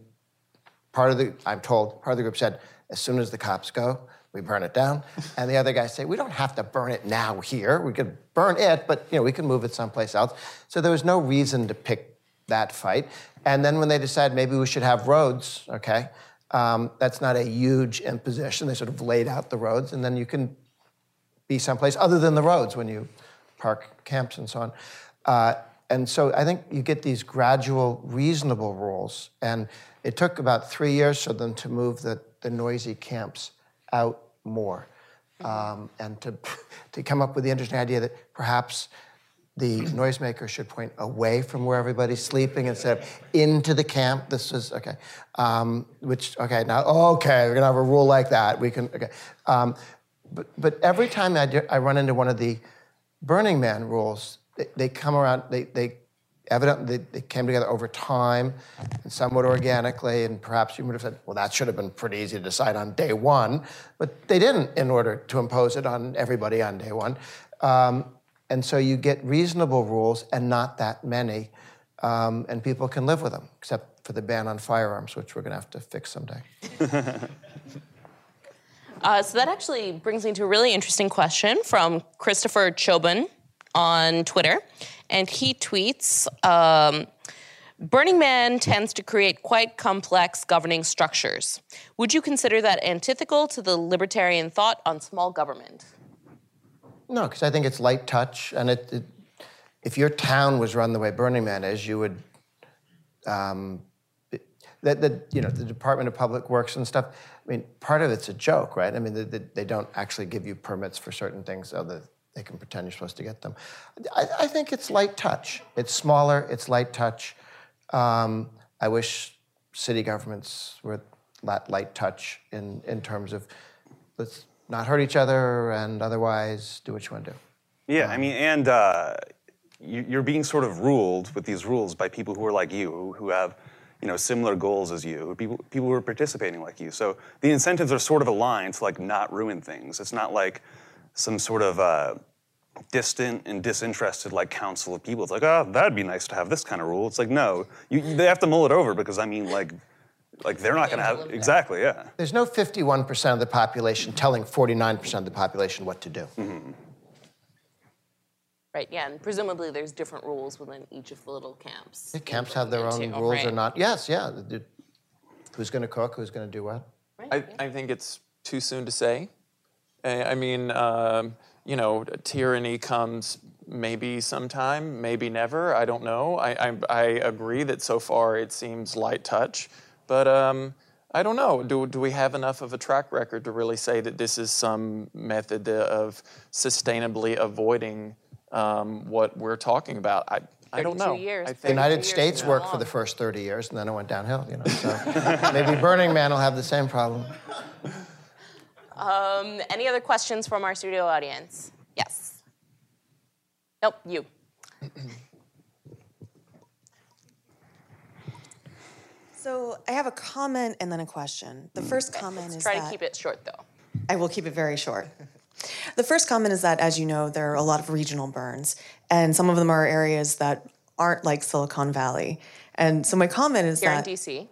[SPEAKER 2] part of the, I'm told, part of the group said, as soon as the cops go, we burn it down. And the other guys say, we don't have to burn it now here. We could burn it, but you know, we can move it someplace else. So there was no reason to pick that fight. And then when they decided maybe we should have roads, okay, um, that's not a huge imposition. They sort of laid out the roads, and then you can be someplace other than the roads when you park camps and so on. Uh, and so I think you get these gradual, reasonable rules. And it took about three years for them to move the, the noisy camps out more. Um, and to, (laughs) to come up with the interesting idea that perhaps the noisemaker should point away from where everybody's sleeping instead of into the camp. This is okay. Um, which okay now okay we're gonna have a rule like that. We can okay. Um, but but every time I, do, I run into one of the Burning Man rules, they, they come around. They they evidently they, came together over time and somewhat organically. And perhaps you would have said, well, that should have been pretty easy to decide on day one, but they didn't in order to impose it on everybody on day one. Um, and so you get reasonable rules and not that many, um, and people can live with them, except for the ban on firearms, which we're going to have to fix someday. (laughs)
[SPEAKER 1] Uh, so that actually brings me to a really interesting question from Christopher Chobin on Twitter. And he tweets um, Burning Man tends to create quite complex governing structures. Would you consider that antithetical to the libertarian thought on small government?
[SPEAKER 2] No, because I think it's light touch, and it, it, if your town was run the way Burning Man is, you would. Um, that the you know the Department of Public Works and stuff. I mean, part of it's a joke, right? I mean, they, they, they don't actually give you permits for certain things, so they can pretend you're supposed to get them. I, I think it's light touch. It's smaller. It's light touch. Um, I wish city governments were that light touch in in terms of let's not hurt each other and otherwise do what you want to do.
[SPEAKER 4] Yeah, I mean, and uh, you, you're being sort of ruled with these rules by people who are like you, who, who have you know similar goals as you, people people who are participating like you. So the incentives are sort of aligned to like not ruin things. It's not like some sort of uh, distant and disinterested like council of people. It's like, oh, that'd be nice to have this kind of rule. It's like, no, you, they have to mull it over because I mean, like, like they're not going to have exactly, yeah.
[SPEAKER 2] There's no 51% of the population telling 49% of the population what to do.
[SPEAKER 4] Mm-hmm.
[SPEAKER 1] Right, yeah, and presumably there's different rules within each of the little camps.
[SPEAKER 2] The camps have their own
[SPEAKER 1] Too,
[SPEAKER 2] rules
[SPEAKER 1] right.
[SPEAKER 2] or not. Yes, yeah. the- Who's going to cook? Who's going to do what?
[SPEAKER 5] I, I think it's too soon to say. I, I mean, um, you know, tyranny comes maybe sometime, maybe never. I don't know. I, I, I agree that so far it seems light touch, but um, I don't know. Do, do we have enough of a track record to really say that this is some method of sustainably avoiding um, what we're talking about? I, I don't know.
[SPEAKER 1] years.
[SPEAKER 5] I
[SPEAKER 2] The United States
[SPEAKER 1] is
[SPEAKER 2] worked for the first 30 years, and then it went downhill. You know, so (laughs) maybe Burning Man will have the same problem.
[SPEAKER 1] Um, any other questions from our studio audience? Yes. Nope, you. (clears throat)
[SPEAKER 7] So I have a comment and then a question. The first comment
[SPEAKER 1] Let's
[SPEAKER 7] is
[SPEAKER 1] try to keep it short, though.
[SPEAKER 7] I will keep it very short. (laughs) The first comment is that, as you know, there are a lot of regional burns, and some of them are areas that aren't like Silicon Valley. And so my comment is
[SPEAKER 1] Here in
[SPEAKER 7] that
[SPEAKER 1] DC.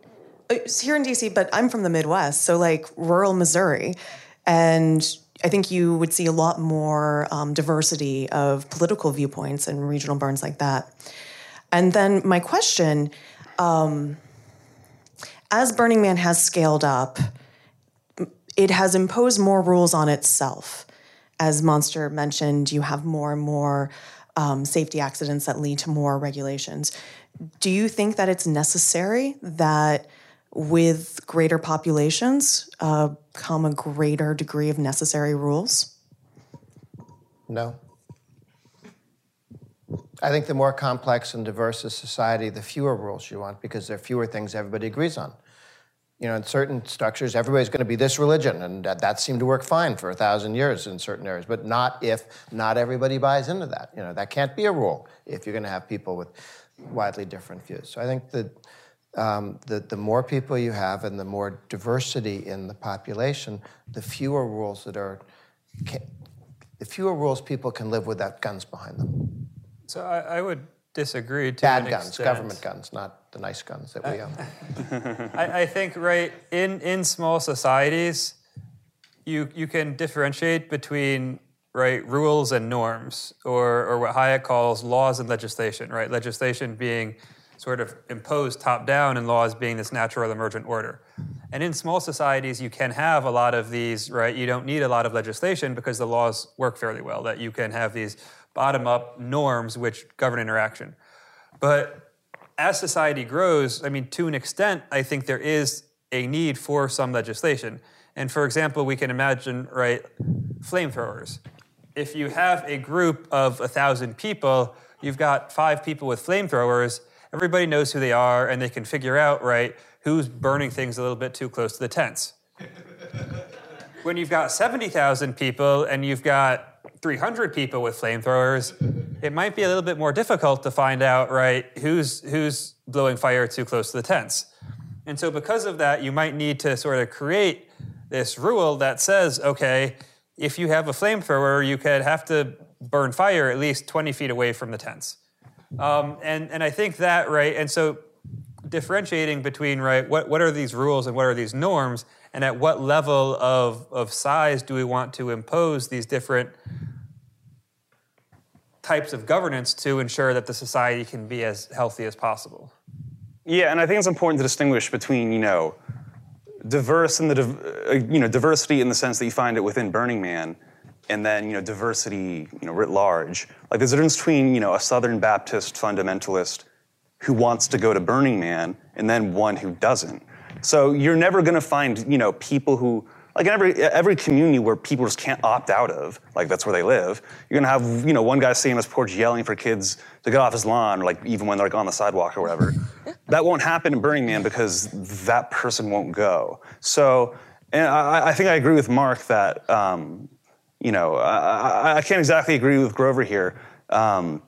[SPEAKER 7] Uh, it's here in DC, but I'm from the Midwest, so like rural Missouri, and I think you would see a lot more um, diversity of political viewpoints in regional burns like that. And then my question, um, as Burning Man has scaled up, it has imposed more rules on itself. As Monster mentioned, you have more and more um, safety accidents that lead to more regulations. Do you think that it's necessary that with greater populations uh, come a greater degree of necessary rules?
[SPEAKER 2] No. I think the more complex and diverse a society, the fewer rules you want because there are fewer things everybody agrees on. You know, in certain structures, everybody's going to be this religion, and that, that seemed to work fine for a thousand years in certain areas, but not if not everybody buys into that. You know, that can't be a rule if you're going to have people with widely different views. So I think that um, the, the more people you have and the more diversity in the population, the fewer rules that are, ca- the fewer rules people can live without guns behind them.
[SPEAKER 3] So I, I would disagree to
[SPEAKER 2] Bad guns,
[SPEAKER 3] extent.
[SPEAKER 2] government guns, not the nice guns that we own. (laughs)
[SPEAKER 3] I, I think right in in small societies, you you can differentiate between right rules and norms, or or what Hayek calls laws and legislation. Right, legislation being sort of imposed top down, and laws being this natural emergent order. And in small societies, you can have a lot of these. Right, you don't need a lot of legislation because the laws work fairly well. That you can have these bottom up norms which govern interaction. But as society grows, I mean, to an extent, I think there is a need for some legislation. And for example, we can imagine, right, flamethrowers. If you have a group of a thousand people, you've got five people with flamethrowers, everybody knows who they are, and they can figure out, right, who's burning things a little bit too close to the tents. (laughs) when you've got 70,000 people and you've got 300 people with flamethrowers, it might be a little bit more difficult to find out, right, who's, who's blowing fire too close to the tents. And so, because of that, you might need to sort of create this rule that says, okay, if you have a flamethrower, you could have to burn fire at least 20 feet away from the tents. Um, and, and I think that, right, and so differentiating between, right, what, what are these rules and what are these norms, and at what level of, of size do we want to impose these different types of governance to ensure that the society can be as healthy as possible?
[SPEAKER 4] Yeah, and I think it's important to distinguish between, you know, diverse and the uh, you know diversity in the sense that you find it within Burning Man, and then you know diversity you know writ large. Like there's a difference between you know a Southern Baptist fundamentalist who wants to go to Burning Man and then one who doesn't. So you're never going to find you know people who like in every every community where people just can't opt out of, like that's where they live. You're gonna have you know one guy sitting on his porch yelling for kids to get off his lawn, or like even when they're like on the sidewalk or whatever. (laughs) that won't happen in Burning Man because that person won't go. So, and I, I think I agree with Mark that um, you know I, I- can't exactly agree with Grover here. Um,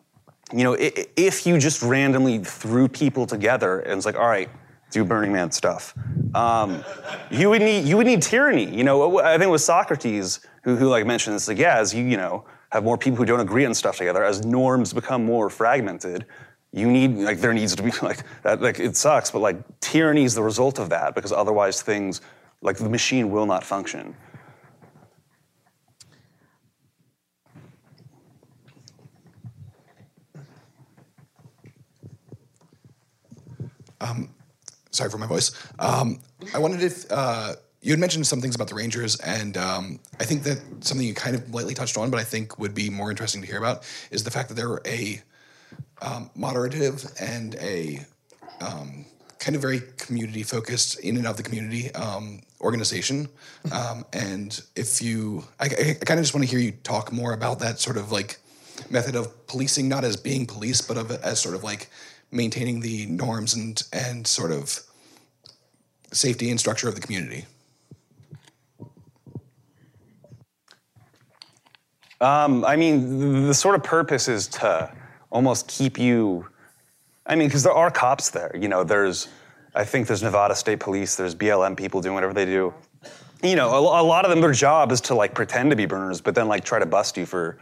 [SPEAKER 4] you know, if you just randomly threw people together and it's like, all right, do Burning Man stuff, um, you would need you would need tyranny. You know, I think it was Socrates who, who like mentioned this. Like, yeah, as you you know have more people who don't agree on stuff together, as norms become more fragmented, you need like there needs to be (laughs) like that. Like it sucks, but like tyranny is the result of that because otherwise things like the machine will not function.
[SPEAKER 8] Sorry for my voice. Um, I wondered if uh, you had mentioned some things about the Rangers, and um, I think that something you kind of lightly touched on, but I think would be more interesting to hear about is the fact that they're a um, moderative and a um, kind of very community focused, in and of the community um, organization. Um, and if you, I, I kind of just want to hear you talk more about that sort of like method of policing, not as being police, but of as sort of like maintaining the norms and and sort of safety and structure of the community.
[SPEAKER 4] Um, I mean, the sort of purpose is to almost keep you. I mean, because there are cops there. You know, there's, I think there's Nevada State Police. There's BLM people doing whatever they do. You know, a, a lot of them, their job is to like pretend to be burners, but then like try to bust you for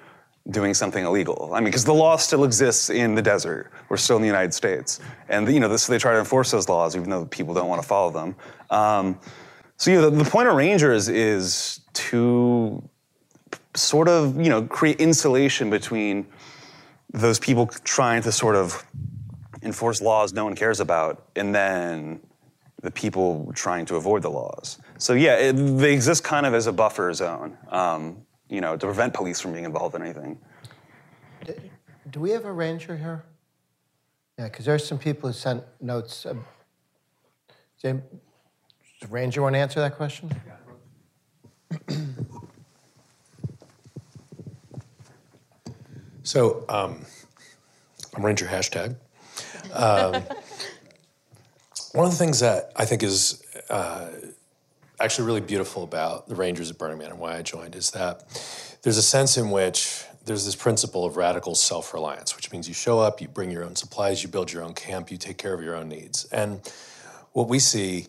[SPEAKER 4] doing something illegal. I mean, because the law still exists in the desert. We're still in the United States, and you know, this, so they try to enforce those laws, even though people don't want to follow them. Um, so, you know, the, the point of rangers is to sort of you know create insulation between those people trying to sort of enforce laws no one cares about and then the people trying to avoid the laws so yeah it, they exist kind of as a buffer zone um, you know to prevent police from being involved in anything
[SPEAKER 2] Do we have a ranger here? Yeah, because there's some people who sent notes. Uh, does does the ranger want to answer that question?
[SPEAKER 9] So, um, I'm Ranger hashtag. Um, (laughs) one of the things that I think is uh, actually really beautiful about the Rangers at Burning Man and why I joined is that there's a sense in which there's this principle of radical self reliance, which means you show up, you bring your own supplies, you build your own camp, you take care of your own needs. And what we see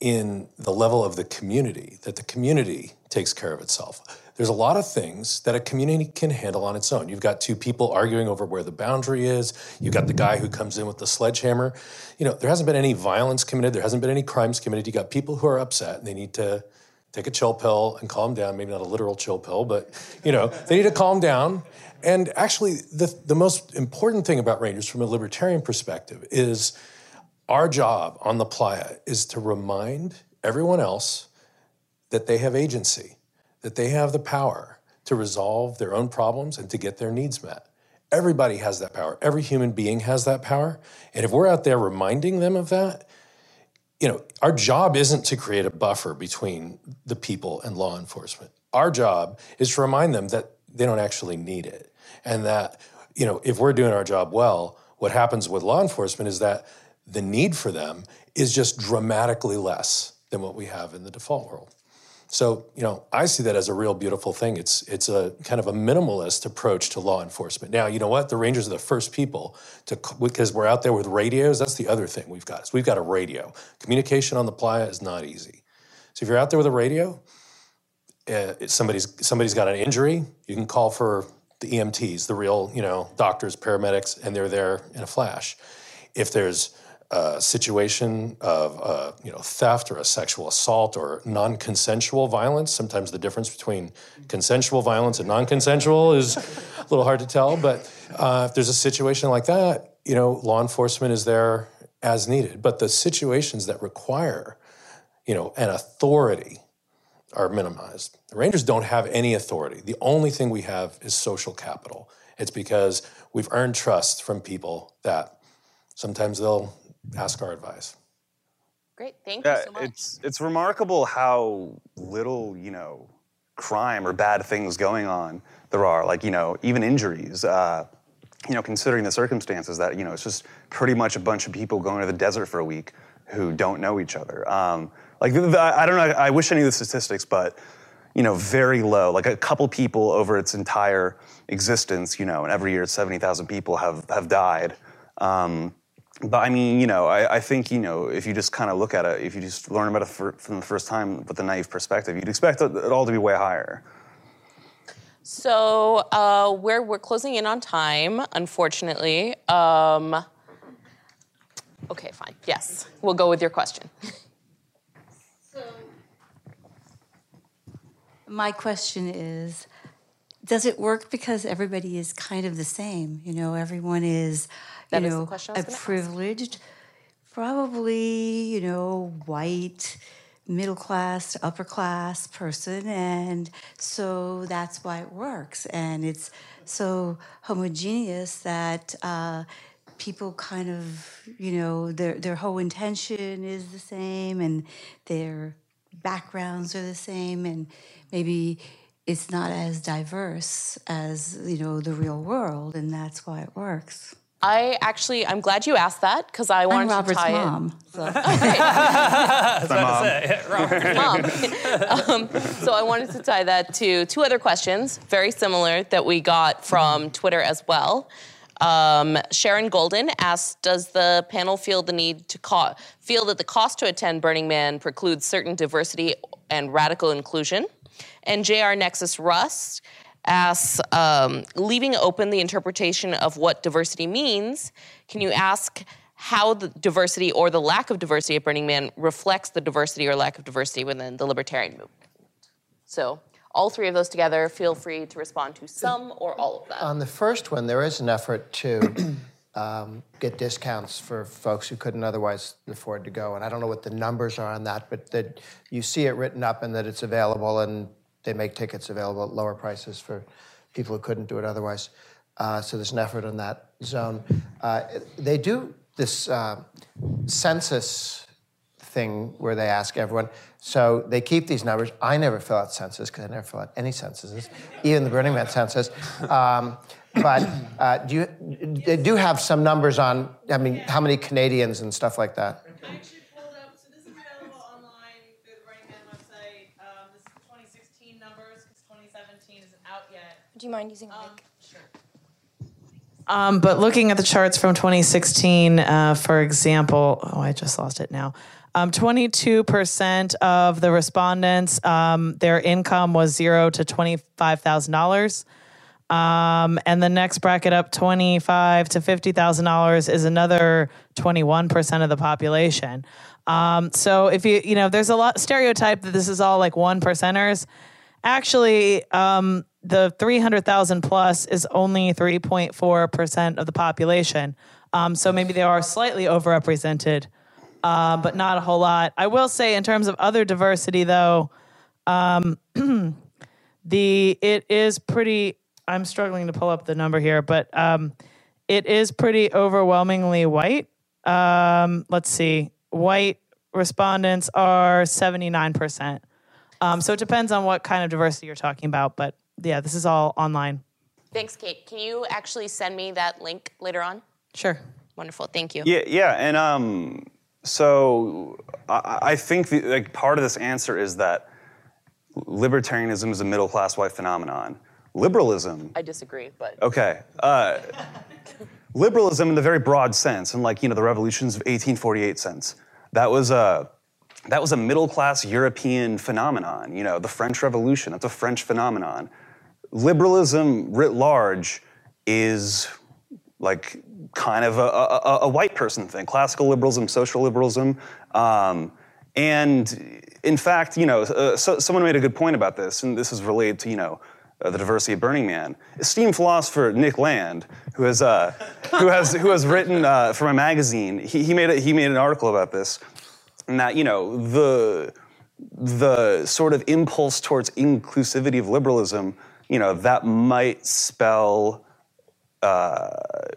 [SPEAKER 9] in the level of the community, that the community takes care of itself. There's a lot of things that a community can handle on its own. You've got two people arguing over where the boundary is. You've got the guy who comes in with the sledgehammer. You know, there hasn't been any violence committed. There hasn't been any crimes committed. You got people who are upset and they need to take a chill pill and calm down. Maybe not a literal chill pill, but you know, they need to calm down. And actually, the, the most important thing about Rangers from a libertarian perspective is our job on the playa is to remind everyone else that they have agency, that they have the power to resolve their own problems and to get their needs met. Everybody has that power. Every human being has that power. And if we're out there reminding them of that, you know, our job isn't to create a buffer between the people and law enforcement. Our job is to remind them that they don't actually need it. And that, you know, if we're doing our job well, what happens with law enforcement is that the need for them is just dramatically less than what we have in the default world. So, you know, I see that as a real beautiful thing. It's it's a kind of a minimalist approach to law enforcement. Now, you know what? The Rangers are the first people to because we're out there with radios. That's the other thing we've got. Is we've got a radio. Communication on the playa is not easy. So if you're out there with a radio, uh, somebody's somebody's got an injury, you can call for the EMTs, the real, you know, doctors, paramedics, and they're there in a flash. If there's a situation of uh, you know theft or a sexual assault or non-consensual violence. Sometimes the difference between consensual violence and non-consensual is (laughs) a little hard to tell. But uh, if there's a situation like that, you know, law enforcement is there as needed. But the situations that require you know an authority are minimized. The Rangers don't have any authority. The only thing we have is social capital. It's because we've earned trust from people that sometimes they'll ask our advice.
[SPEAKER 1] Great, thank
[SPEAKER 4] Yeah,
[SPEAKER 1] you so much.
[SPEAKER 4] it's it's remarkable how little you know crime or bad things going on there are. Like you know even injuries. Uh, you know, considering the circumstances that you know it's just pretty much a bunch of people going to the desert for a week who don't know each other. Um, like the, the- I don't know. I wish I knew the statistics, but you know, very low. Like a couple people over its entire existence. You know, and every year seventy thousand people have have died. Um, but I mean, you know, I, I think you know if you just kind of look at it, if you just learn about it for, from the first time with a naive perspective, you'd expect it, it all to be way higher.
[SPEAKER 1] So uh, we're we're closing in on time, unfortunately. Um, okay, fine. Yes, we'll go with your question.
[SPEAKER 10] So, my question is Does it work because everybody is kind of the same? You know, everyone is, you
[SPEAKER 1] That the
[SPEAKER 10] know,
[SPEAKER 1] question I was
[SPEAKER 10] a
[SPEAKER 1] gonna ask.
[SPEAKER 10] privileged, probably, you know, white, middle class upper class person. And so that's why it works. And it's so homogeneous that. Uh, people kind of you know their their whole intention is the same and their backgrounds are the same and maybe it's not as diverse as you know the real world and that's why it works
[SPEAKER 1] I actually, I'm glad you asked that because I wanted
[SPEAKER 10] i'm robert's
[SPEAKER 1] to tie
[SPEAKER 10] mom so. (laughs)
[SPEAKER 3] I was about to say, Robert.
[SPEAKER 1] it. Mom. (laughs) um, so I wanted to tie that to two other questions, very similar that we got from Twitter as well. Um, Sharon Golden asked, "Does the panel feel the need to co- feel that the cost to attend Burning Man precludes certain diversity and radical inclusion?" And JR Nexus Rust asks, um, leaving open the interpretation of what diversity means, can you ask how the diversity or the lack of diversity at Burning Man reflects the diversity or lack of diversity within the libertarian movement? So, all three of those together, feel free to respond to some or all of that.
[SPEAKER 2] On the first one, there is an effort to (coughs) um, get discounts for folks who couldn't otherwise afford to go. And I don't know what the numbers are on that, but that you see it written up and that it's available, and they make tickets available at lower prices for people who couldn't do it otherwise. Uh, so there's an effort in that zone. Uh, they do this uh, census thing where they ask everyone. So they keep these numbers. I never fill out census because I never fill out any censuses, even the Burning Man census. Um, but uh, do you, they do have some numbers on, I mean, how many Canadians and stuff like that.
[SPEAKER 6] I actually pulled up, so this is available online through the Burning Man website. Um, this is 2016 numbers because 2017 isn't out yet.
[SPEAKER 11] Do you mind using a mic?
[SPEAKER 6] Sure. Um, but looking at the charts from 2016, uh, for example, oh, I just lost it now. Um, 22% of the respondents, um, their income was zero to $25,000. Um, and the next bracket up, twenty-five to fifty thousand dollars, is another twenty-one percent of the population. Um, so if you you know, there's a lot stereotype that this is all like one percenters. Actually, um, the three hundred thousand plus is only three point four percent of the population. Um, so maybe they are slightly overrepresented, uh, but not a whole lot. I will say, in terms of other diversity, though, um, (clears throat) the it is pretty I'm struggling to pull up the number here, but um, it is pretty overwhelmingly white. Um, let's see, white respondents are 79%. Um, so it depends on what kind of diversity you're talking about, but yeah, this is all online.
[SPEAKER 1] Thanks, Kate. Can you actually send me that link later on?
[SPEAKER 6] Sure.
[SPEAKER 1] Wonderful. Thank you.
[SPEAKER 4] Yeah, yeah, and um, so I, I think the, like part of this answer is that libertarianism is a middle class white phenomenon. Liberalism,
[SPEAKER 1] I disagree, but
[SPEAKER 4] okay, uh, liberalism in the very broad sense, and like you know the revolutions of 1848 sense, that was a that was a middle class European phenomenon. You know, the French Revolution, that's a French phenomenon. Liberalism writ large is like kind of a, a, a white person thing classical liberalism, social liberalism. Um, and in fact, you know, uh, so, someone made a good point about this, and this is related to, you know, uh, the diversity of Burning Man. Esteemed philosopher Nick Land, who has, uh, who has, who has written uh, for my magazine, he, he, made a, he made an article about this, and that, you know, the, the sort of impulse towards inclusivity of liberalism, you know, that might spell uh,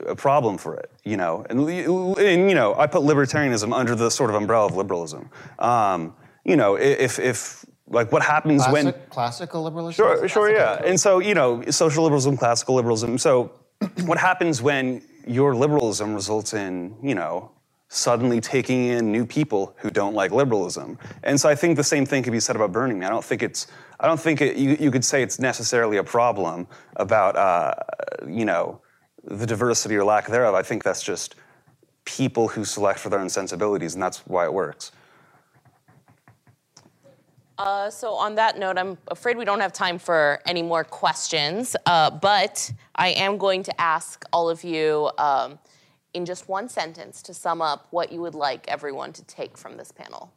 [SPEAKER 4] a problem for it, you know. And, and, you know, I put libertarianism under the sort of umbrella of liberalism. Um, you know, if, if like what happens
[SPEAKER 2] Classic,
[SPEAKER 4] when
[SPEAKER 2] classical liberalism.
[SPEAKER 4] Sure, sure, yeah. And so, you know, social liberalism, classical liberalism. So, (clears throat) what happens when your liberalism results in, you know, suddenly taking in new people who don't like liberalism? And so, I think the same thing could be said about Burning Man. I don't think it's, I don't think it, you, you could say it's necessarily a problem about, uh, you know, the diversity or lack thereof. I think that's just people who select for their own sensibilities, and that's why it works.
[SPEAKER 1] Uh, so on that note, I'm afraid we don't have time for any more questions, uh, but I am going to ask all of you um, in just one sentence to sum up what you would like everyone to take from this panel.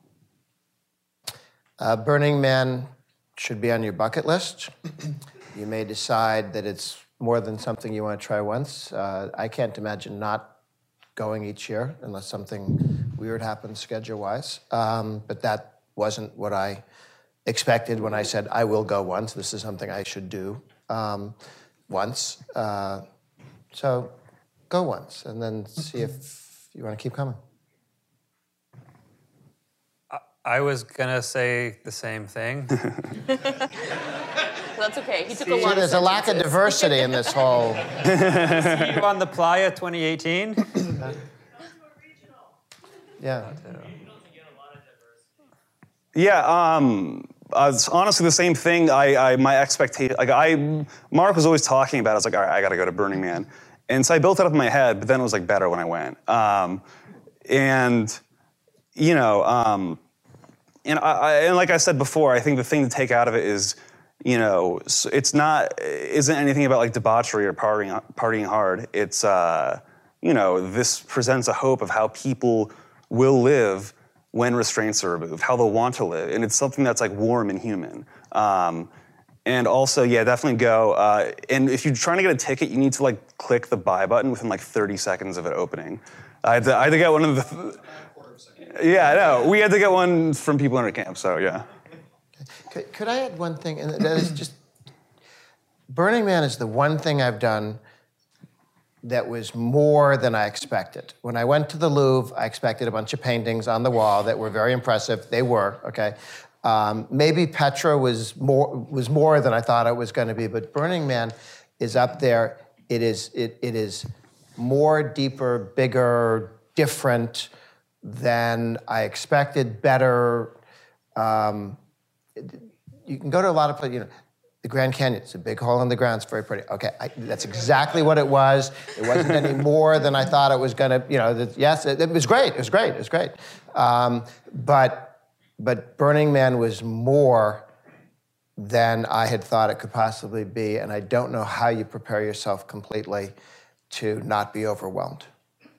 [SPEAKER 2] Uh, Burning Man should be on your bucket list. you may decide that it's more than something you want to try once. Uh, I can't imagine not going each year unless something weird happens schedule wise. Um, but that wasn't what I expected when I said I will go once. This is something I should do um, once. Uh, so go once and then see if you want to keep coming.
[SPEAKER 3] I was gonna say the same thing. (laughs)
[SPEAKER 1] That's okay. He took a
[SPEAKER 2] See,
[SPEAKER 1] lot of
[SPEAKER 2] there's a lack of diversity in this whole. (laughs)
[SPEAKER 3] See you on the Playa 2018. (coughs)
[SPEAKER 2] Yeah.
[SPEAKER 4] Yeah, um, uh, it's honestly the same thing. I, I my expectation, like I, Mark was always talking about. it. I was like, all right, I got to go to Burning Man, and so I built it up in my head. But then it was like better when I went. Um, and you know, um, and I, and like I said before, I think the thing to take out of it is, you know, it's not isn't anything about like debauchery or partying partying hard. It's uh, you know, this presents a hope of how people will live when restraints are removed, how they'll want to live, and it's something that's like warm and human. Um, and also, yeah, definitely go. Uh, and if you're trying to get a ticket, you need to like click the buy button within like 30 seconds of it opening. I had to, I had to get one of the. Yeah, no. We had to get one from people in our camp, so yeah.
[SPEAKER 2] Could, could I add one thing? And that is just Burning Man is the one thing I've done that was more than I expected. When I went to the Louvre, I expected a bunch of paintings on the wall that were very impressive. They were okay. Um, maybe Petra was more was more than I thought it was going to be, but Burning Man is up there. It is it, it is more, deeper, bigger, different than I expected. Better. Um, you can go to a lot of places. You know, the Grand Canyon. It's a big hole in the ground. It's very pretty. Okay, I, that's exactly what it was. It wasn't any (laughs) more than I thought it was going to. You know, the, yes, it, it, was great. It was great. It was great. Um, but but Burning Man was more than I had thought it could possibly be, and I don't know how you prepare yourself completely to not be overwhelmed.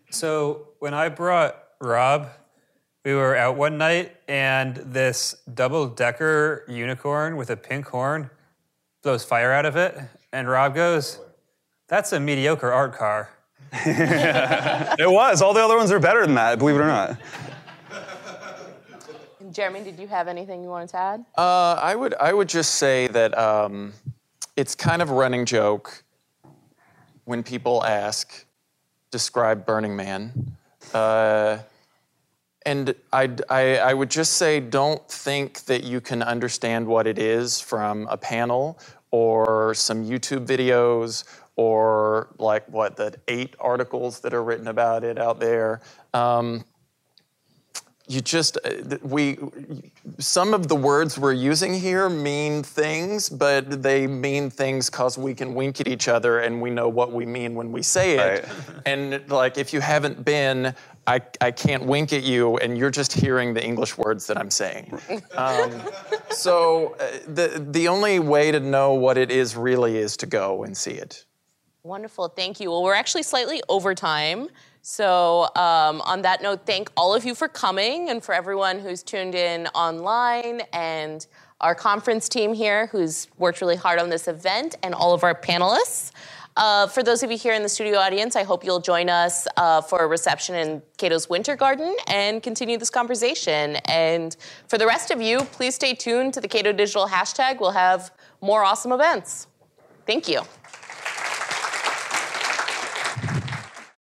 [SPEAKER 3] So when I brought Rob, we were out one night, and this double decker unicorn with a pink horn blows fire out of it, and Rob goes, "That's a mediocre art car." (laughs)
[SPEAKER 4] it was. All the other ones are better than that, believe it or not.
[SPEAKER 1] Jeremy, did you have anything you wanted to add?
[SPEAKER 5] Uh, I would I would just say that um, it's kind of a running joke when people ask, describe Burning Man. Uh, and I, I, I would just say don't think that you can understand what it is from a panel or some YouTube videos or like what the eight articles that are written about it out there. Um, you just uh, we some of the words we're using here mean things but they mean things because we can wink at each other and we know what we mean when we say it right. and like if you haven't been I, I can't wink at you and you're just hearing the english words that i'm saying. Um, so uh, the, the only way to know what it is really is to go and see it.
[SPEAKER 1] Wonderful. Thank you. Well we're actually slightly over time. So, um, on that note, thank all of you for coming and for everyone who's tuned in online and our conference team here who's worked really hard on this event and all of our panelists. Uh, for those of you here in the studio audience, I hope you'll join us uh, for a reception in Cato's Winter Garden and continue this conversation. And for the rest of you, please stay tuned to the Cato Digital hashtag. We'll have more awesome events. Thank you.